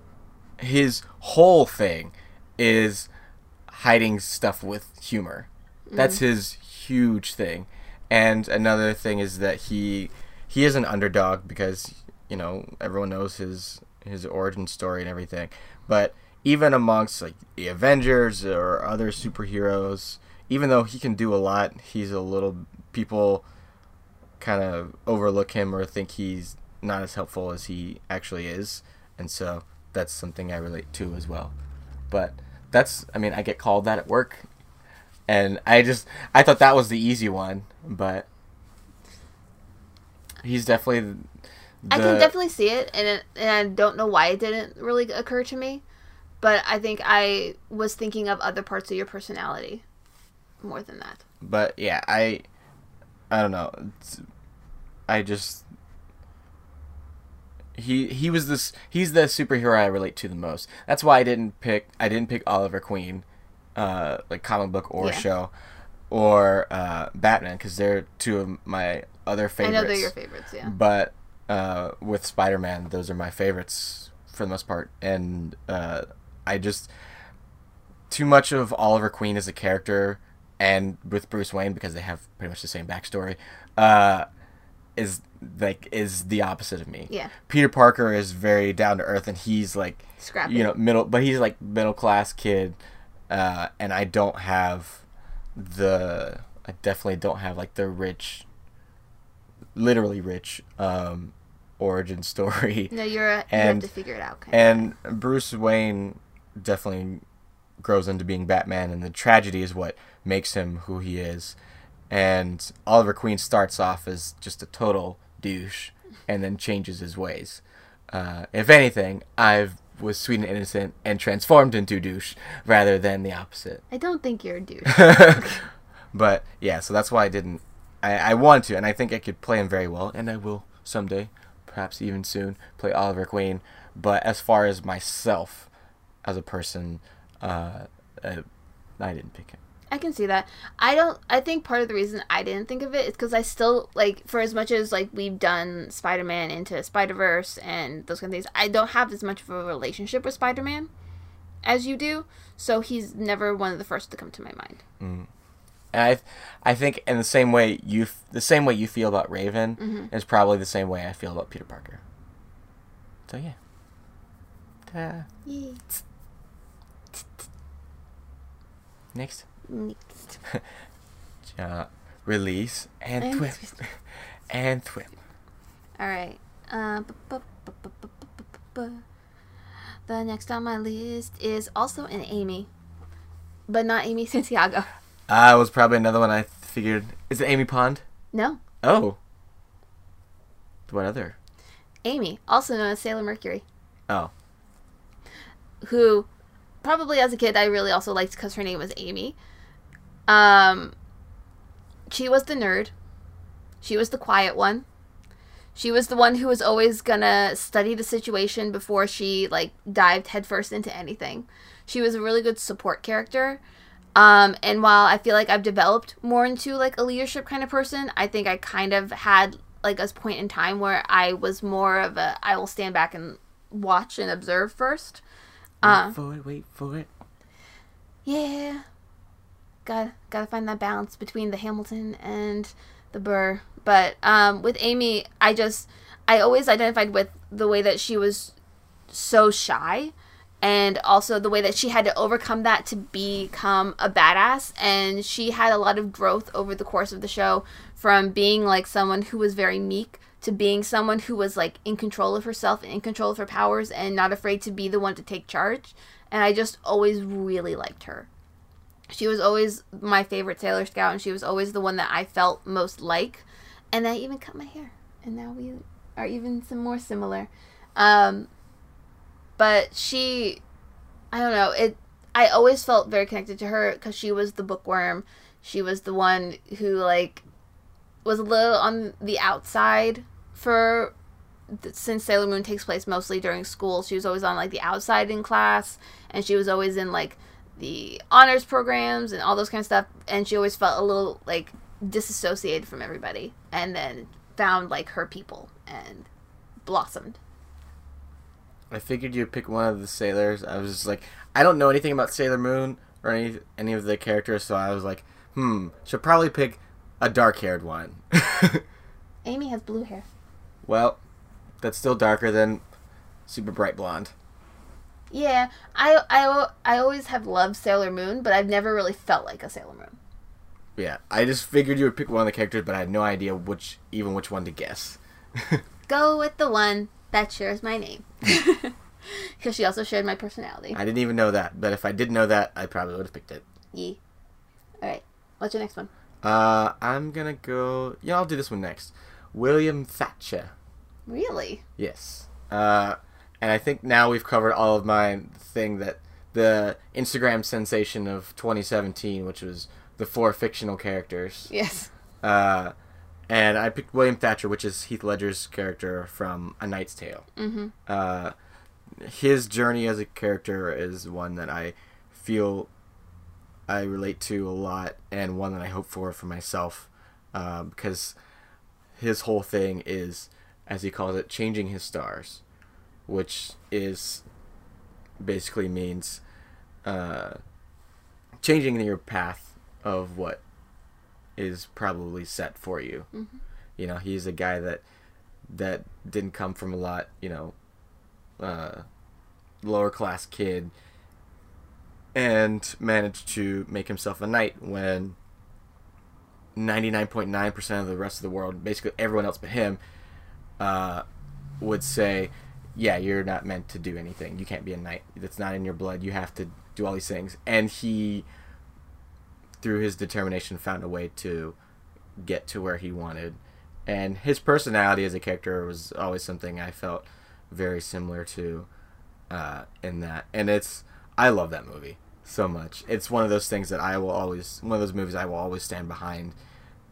his whole thing is hiding stuff with humor. That's his huge thing. And another thing is that he he is an underdog because you know everyone knows his his origin story and everything. But even amongst like the Avengers or other superheroes, even though he can do a lot, he's a little people kind of overlook him or think he's not as helpful as he actually is. And so that's something I relate to as well. But that's I mean I get called that at work and I just I thought that was the easy one, but he's definitely I can definitely see it, and it, and I don't know why it didn't really occur to me, but I think I was thinking of other parts of your personality more than that. but yeah, I I don't know. It's, I just he he was this he's the superhero I relate to the most. That's why I didn't pick I didn't pick Oliver Queen, uh, like comic book or Yeah. show, or uh, Batman because they're two of my other favorites. I know they're your favorites, yeah. But uh, with Spider Man, those are my favorites for the most part, and uh, I just too much of Oliver Queen as a character, and with Bruce Wayne because they have pretty much the same backstory, uh, is like is the opposite of me. Yeah. Peter Parker is very down to earth, and he's like Scrappy. you know middle, but he's like middle class kid, uh, and I don't have the I definitely don't have like the rich, literally rich, um, origin story. No, you're a, you And- have to figure it out. Kind And Bruce Wayne definitely grows into being Batman, and the tragedy is what makes him who he is. And Oliver Queen starts off as just a total douche, and then changes his ways. Uh, if anything, I was sweet and innocent and transformed into douche rather than the opposite. I don't think you're a dude. but yeah, so that's why I didn't. I, I want to, and I think I could play him very well, and I will someday, perhaps even soon, play Oliver Queen. But as far as myself as a person, uh, uh, I didn't pick him. I can see that. I don't. I think part of the reason I didn't think of it is because I still like, for as much as like we've done Spider Man into Spider Verse and those kind of things, I don't have as much of a relationship with Spider Man as you do. So he's never one of the first to come to my mind. And I, I think in the same way you the same way you feel about Raven mm-hmm. is probably the same way I feel about Peter Parker. So yeah. Ta. Yeah. Next. Next. uh, release and, twip. twist. and twist. All right. The next on my list is also an Amy, but not Amy Santiago. Uh, was probably another one I figured. Is it Amy Pond? No, Oh. What other? Amy, also known as Sailor Mercury. Oh. who probably as a kid I really also liked because her name was Amy. Um, she was the nerd. She was the quiet one. She was the one who was always gonna study the situation before she like dived headfirst into anything. She was a really good support character. Um, and while I feel like I've developed more into like a leadership kind of person, I think I kind of had like a point in time where I was more of a I will stand back and watch and observe first. Uh, Wait for it, wait for it. yeah. Got gotta find that balance between the Hamilton and the Burr. But um, with Amy, I just I always identified with the way that she was so shy and also the way that she had to overcome that to become a badass and she had a lot of growth over the course of the show from being like someone who was very meek to being someone who was like in control of herself in control of her powers and not afraid to be the one to take charge. And I just always really liked her. She was always my favorite Sailor Scout, and she was always the one that I felt most like. And I even cut my hair, and now we are even some more similar. Um, but she, I don't know. It. I always felt very connected to her because she was the bookworm. She was the one who like was a little on the outside for since Sailor Moon takes place mostly during school. She was always on like the outside in class, and she was always in like the honors programs and all those kind of stuff. And she always felt a little like disassociated from everybody, and then found like her people and blossomed. I figured you'd pick one of the sailors. I was just like, I don't know anything about Sailor Moon or any any of the characters, so I was like, hmm, should probably pick a dark haired one. Amy has blue hair. well, that's still darker than super bright blonde. Yeah, I, I, I always have loved Sailor Moon, but I've never really felt like a Sailor Moon. Yeah, I just figured you would pick one of the characters, but I had no idea which, even which one to guess. Go with the one that shares my name. Because she also shared my personality. I didn't even know that, but if I did know that, I probably would have picked it. Yee. Alright, what's your next one? Uh, I'm gonna go. Yeah, I'll do this one next. William Thatcher. Really? Yes. Uh, and I think now we've covered all of my thing that the Instagram sensation of 2017, which was the four fictional characters. Yes. Uh, and I picked William Thatcher, which is Heath Ledger's character from A Knight's Tale. Mm-hmm. Uh, his journey as a character is one that I feel I relate to a lot, and one that I hope for for myself, uh, because his whole thing is, as he calls it, changing his stars, which is basically means uh, changing your path of what is probably set for you. Mhm. You know, he's a guy that that didn't come from a lot, you know, uh, lower class kid, and managed to make himself a knight when 99.9% of the rest of the world, basically everyone else but him, uh, would say, yeah, you're not meant to do anything. You can't be a knight. That's not in your blood. You have to do all these things. And he, through his determination, found a way to get to where he wanted. And his personality as a character was always something I felt very similar to uh, in that. And it's, I love that movie so much. It's one of those things that I will always, one of those movies I will always stand behind.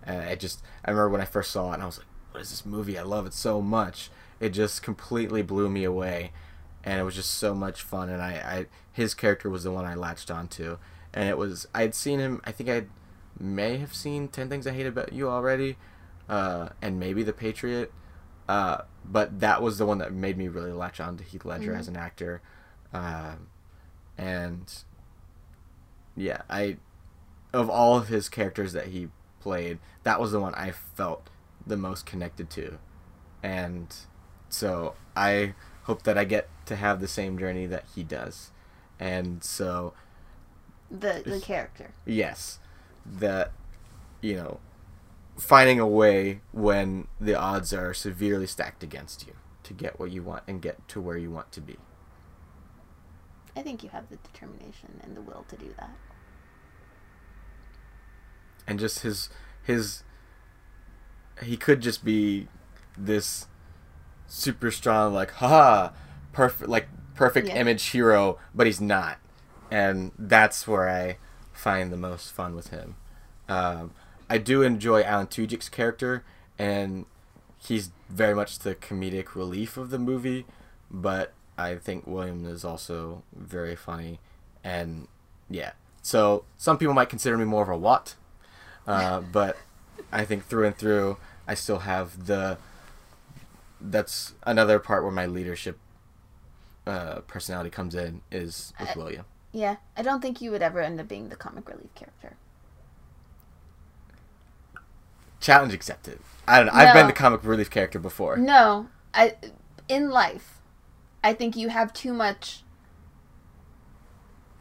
Uh, I just, I remember when I first saw it and I was like, what is this movie? I love it so much. It just completely blew me away. And it was just so much fun. And I, I his character was the one I latched onto. And it was, I'd seen him, I think I may have seen 10 Things I Hate About You already. Uh, and maybe The Patriot. Uh, but that was the one that made me really latch on to Heath Ledger Mhm. as an actor. Um, and yeah, I of all of his characters that he played, that was the one I felt the most connected to. And so I hope that I get to have the same journey that he does. And so The the character. yes, that you know, finding a way when the odds are severely stacked against you to get what you want and get to where you want to be. I think you have the determination and the will to do that. and just his his he could just be this super strong like haha perfect like perfect Yeah. image hero but he's not and that's where i find the most fun with him um, i do enjoy Alan Tudyk's character and he's very much the comedic relief of the movie but i think william is also very funny and yeah so some people might consider me more of a wat uh, but I think through and through, I still have the. That's another part where my leadership uh, personality comes in is with I- William. Yeah, I don't think you would ever end up being the comic relief character. Challenge accepted. I don't know. I've been the comic relief character before. No, I in life, I think you have too much.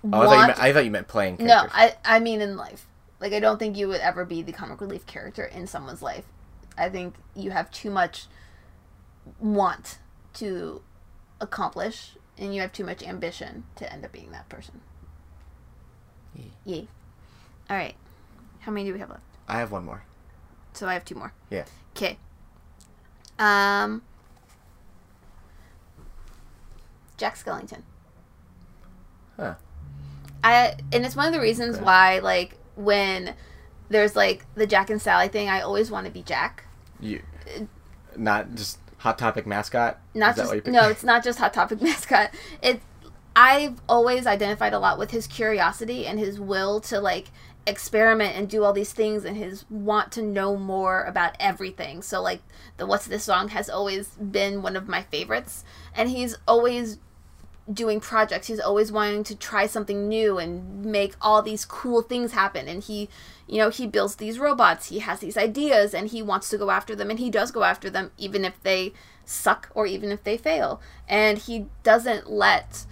Oh, I, thought you meant, I thought you meant playing no. I I mean in life. Like I don't think you would ever be the comic relief character in someone's life. I think you have too much want to accomplish and you have too much ambition to end up being that person. Yeah. Yay. All right. How many do we have left? I have one more. So I have two more. Yeah. Okay. Um Jack Skellington. Huh. I and it's one of the reasons Okay. why like when there's like the Jack and Sally thing, I always want to be Jack. You, not just Hot Topic mascot. Not just what you picked? no, it's not just Hot Topic mascot. It I've always identified a lot with his curiosity and his will to like experiment and do all these things and his want to know more about everything. So like the what's this song has always been one of my favorites and he's always doing projects. He's always wanting to try something new and make all these cool things happen. And he, you know, he builds these robots. He has these ideas and he wants to go after them. And he does go after them, even if they suck or even if they fail. And he doesn't let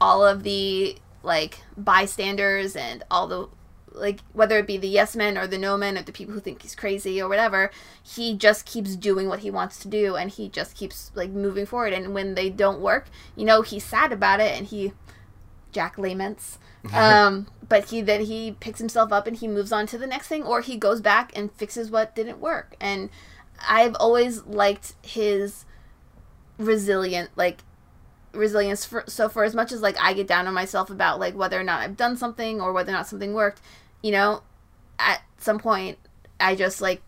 all of the like bystanders and all the like whether it be the yes men or the no men or the people who think he's crazy or whatever he just keeps doing what he wants to do and he just keeps like moving forward. And when they don't work you know he's sad about it and he jack laments. Um but he then he picks himself up and he moves on to the next thing or he goes back and fixes what didn't work. And i've always liked his resilient like resilience for so for as much as like I get down on myself about like whether or not I've done something or whether or not something worked, you know, at some point I just like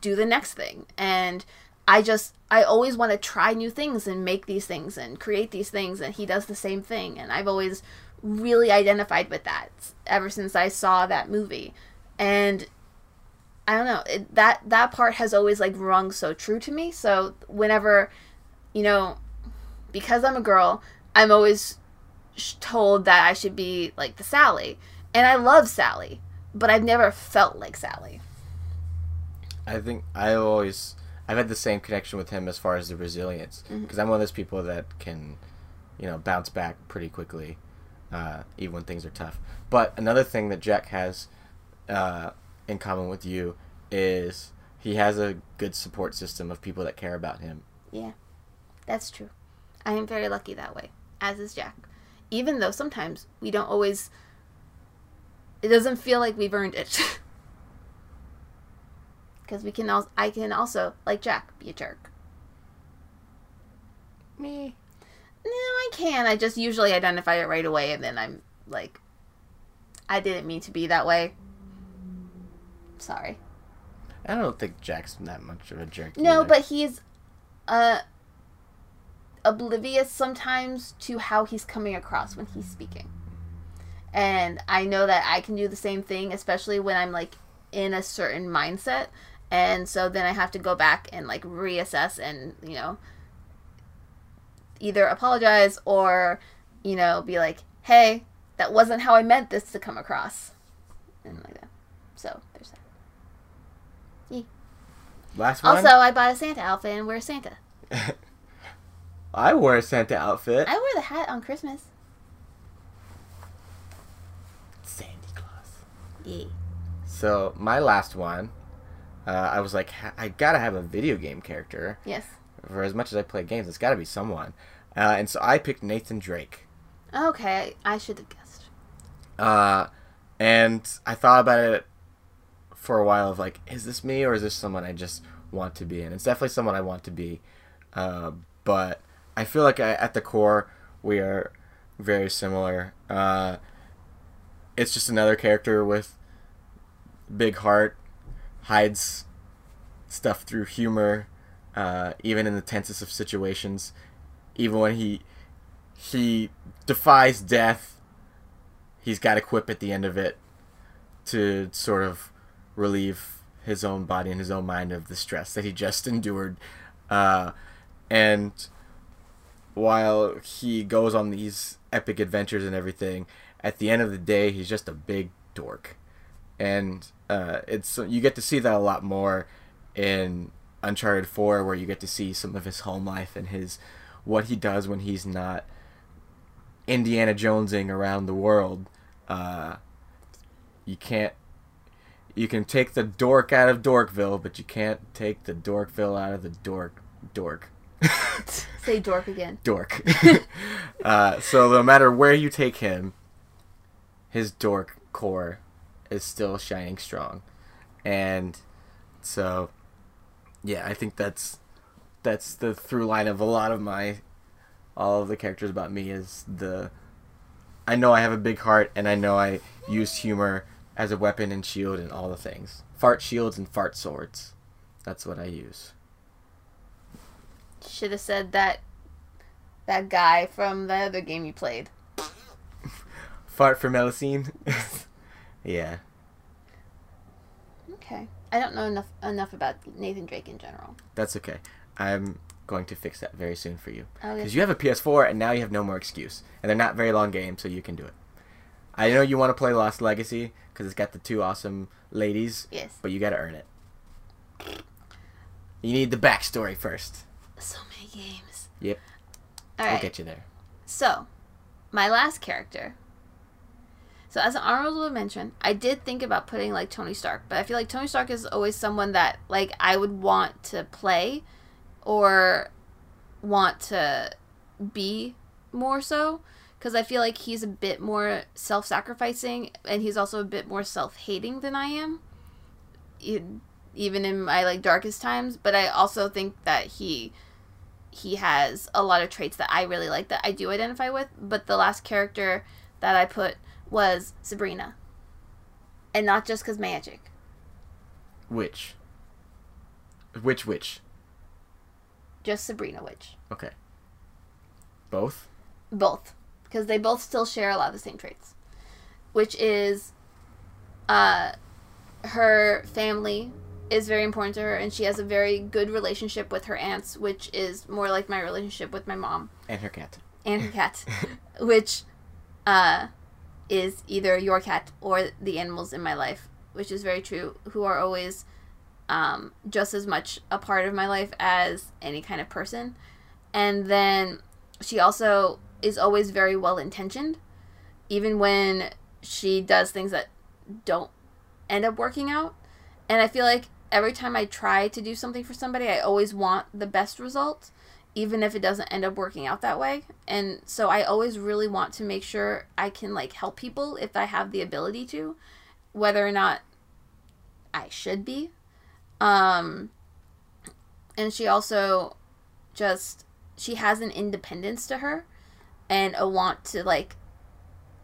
do the next thing. And I just I always want to try new things and make these things and create these things and he does the same thing. And I've always really identified with that ever since I saw that movie. And I don't know it, that that part has always like rung so true to me. So whenever you know because I'm a girl, I'm always told that I should be like the Sally. And I love Sally, but I've never felt like Sally. I think I always I've had the same connection with him as far as the resilience Mm-hmm. because I'm one of those people that can, you know, bounce back pretty quickly, uh, even when things are tough. But another thing that Jack has uh, in common with you is he has a good support system of people that care about him. Yeah, that's true. I am very lucky that way, as is Jack. Even though sometimes we don't always, it doesn't feel like we've earned it. Because we can also, I can also, like Jack, be a jerk. Me. No, I can. I just usually identify it right away, and then I'm like, I didn't mean to be that way. Sorry. I don't think Jack's that much of a jerk. No, either. but he's uh oblivious sometimes to how he's coming across when he's speaking. And I know that I can do the same thing, especially when I'm like in a certain mindset. And so then I have to go back and like reassess and, you know, either apologize or, you know, be like, hey, that wasn't how I meant this to come across. And like that. So there's that. last one. Also, I bought a Santa outfit and wear Santa. I wore a Santa outfit. I wear the hat on Christmas. Yeah. So my last one, uh, I was like, I gotta have a video game character. Yes. For as much as I play games, it's gotta be someone. Uh, and so I picked Nathan Drake. Okay, I should have guessed. Uh, and I thought about it for a while of like, is this me or is this someone I just want to be? And it's definitely someone I want to be. Uh, but I feel like I, at the core we are very similar. Uh, it's just another character with big heart, hides stuff through humor, uh, even in the tensest of situations. Even when he he defies death, he's got a quip at the end of it to sort of relieve his own body and his own mind of the stress that he just endured. Uh, and while he goes on these epic adventures and everything, at the end of the day, he's just a big dork. And uh, it's you get to see that a lot more in Uncharted 4, where you get to see some of his home life and his what he does when he's not Indiana Jonesing around the world. Uh, you can't. You can take the dork out of Dorkville, but you can't take the Dorkville out of the dork dork. Say dork again. dork. uh, so no matter where you take him, his dork core is still shining strong, and so yeah, I think that's that's the through line of a lot of my all of the characters about me is the I know I have a big heart and I know I use humor as a weapon and shield and all the things. Fart shields and fart swords. That's what I use. Should have said that that guy from the other game you played. Fart for Melusine. yeah. Okay. I don't know enough enough about Nathan Drake in general. That's okay. I'm going to fix that very soon for you. Okay. Because you have a PS4 and now you have no more excuse. And they're not very long games, so you can do it. I know you want to play Lost Legacy because it's got the two awesome ladies, Yes. but you got to earn it. You need the backstory first. So many games. Yep, All I'll get you there. So, my last character. So, as an honorable mention, I did think about putting like Tony Stark, but I feel like Tony Stark is always someone that like I would want to play or want to be more so because I feel like he's a bit more self-sacrificing and he's also a bit more self-hating than I am. Even in my like darkest times, but I also think that he he has a lot of traits that I really like that I do identify with. But the last character that I put was Sabrina, and not just because magic. Which? Which which? Just Sabrina Witch. Okay. Both? Both, because they both still share a lot of the same traits, which is, uh, her family is very important to her, and she has a very good relationship with her aunts, which is more like my relationship with my mom. And her cat. and her cat, which uh, is either your cat or the animals in my life, which is very true, who are always um, just as much a part of my life as any kind of person. And then she also is always very well intentioned, even when she does things that don't end up working out. And I feel like every time I try to do something for somebody, I always want the best result even if it doesn't end up working out that way. And so I always really want to make sure I can like help people if I have the ability to, whether or not I should be. Um and she also just she has an independence to her and a want to like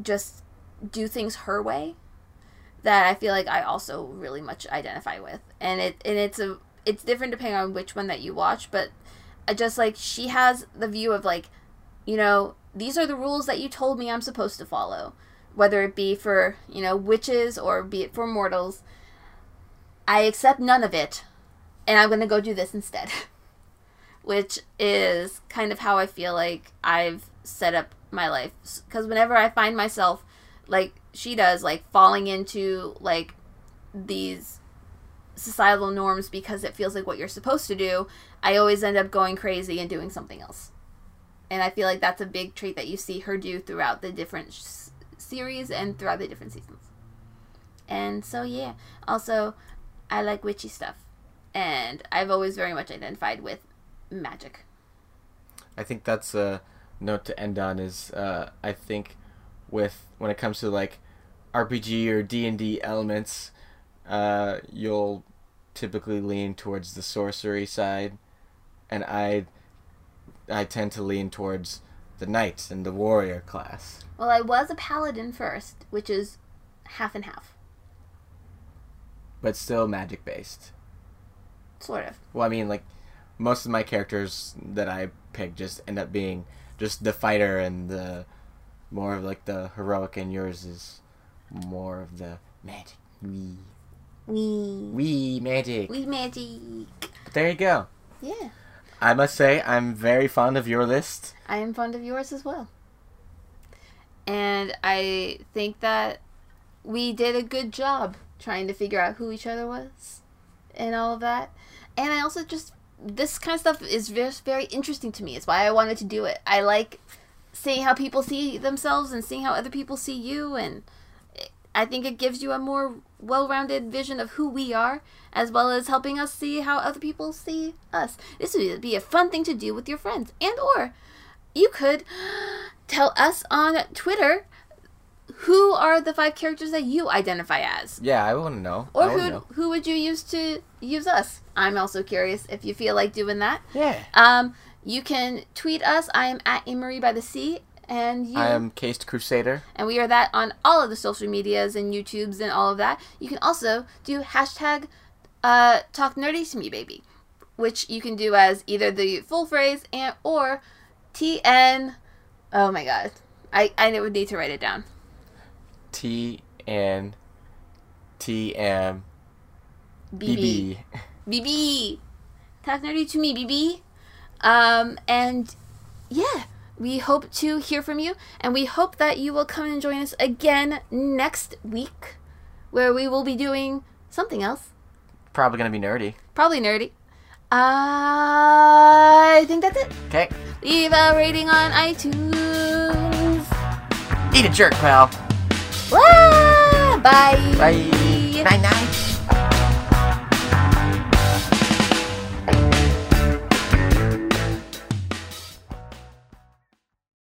just do things her way that I feel like I also really much identify with. And it and it's a it's different depending on which one that you watch, but just like she has the view of like, you know, these are the rules that you told me I'm supposed to follow, whether it be for you know witches or be it for mortals. I accept none of it, and I'm gonna go do this instead, which is kind of how I feel like I've set up my life. Because whenever I find myself, like she does, like falling into like these societal norms because it feels like what you're supposed to do, I always end up going crazy and doing something else. And I feel like that's a big trait that you see her do throughout the different s- series and throughout the different seasons. And so, yeah. Also, I like witchy stuff. And I've always very much identified with magic. I think that's a note to end on. Is uh, I think with when it comes to like RPG or D and D elements, uh, you'll typically lean towards the sorcery side, and I I tend to lean towards the knight and the warrior class. Well, I was a paladin first, which is half and half. but still magic based. Sort of. Well, I mean, like most of my characters that I pick just end up being just the fighter and the more of like the heroic, and yours is more of the magic. Wee, We. wee magic. We magic. But there you go. Yeah. I must say, I'm very fond of your list. I am fond of yours as well. And I think that we did a good job trying to figure out who each other was and all of that. And I also just, this kind of stuff is just very interesting to me. It's why I wanted to do it. I like seeing how people see themselves and seeing how other people see you. And I think it gives you a more well-rounded vision of who we are, as well as helping us see how other people see us. This would be a fun thing to do with your friends, and or you could tell us on Twitter who are the five characters that you identify as. Yeah, I want to know. Or who know. who would you use to use us? I'm also curious if you feel like doing that. Yeah. Um, you can tweet us. I am at Amory by the Sea, and you I am Cased Crusader. and we are that on all of the social medias and YouTubes and all of that. You can also do hashtag uh, talk nerdy to me, baby, which you can do as either the full phrase and or TN. Oh my god, I I would need to write it down. T N T M BB. B B. BB. Talk nerdy to me, BB. Um, and yeah, we hope to hear from you, and we hope that you will come and join us again next week, where we will be doing something else, Probably gonna be nerdy. probably nerdy. I think that's it. Okay. Leave a rating on iTunes. Eat a jerk, pal. Wah! Bye. Bye. Night night.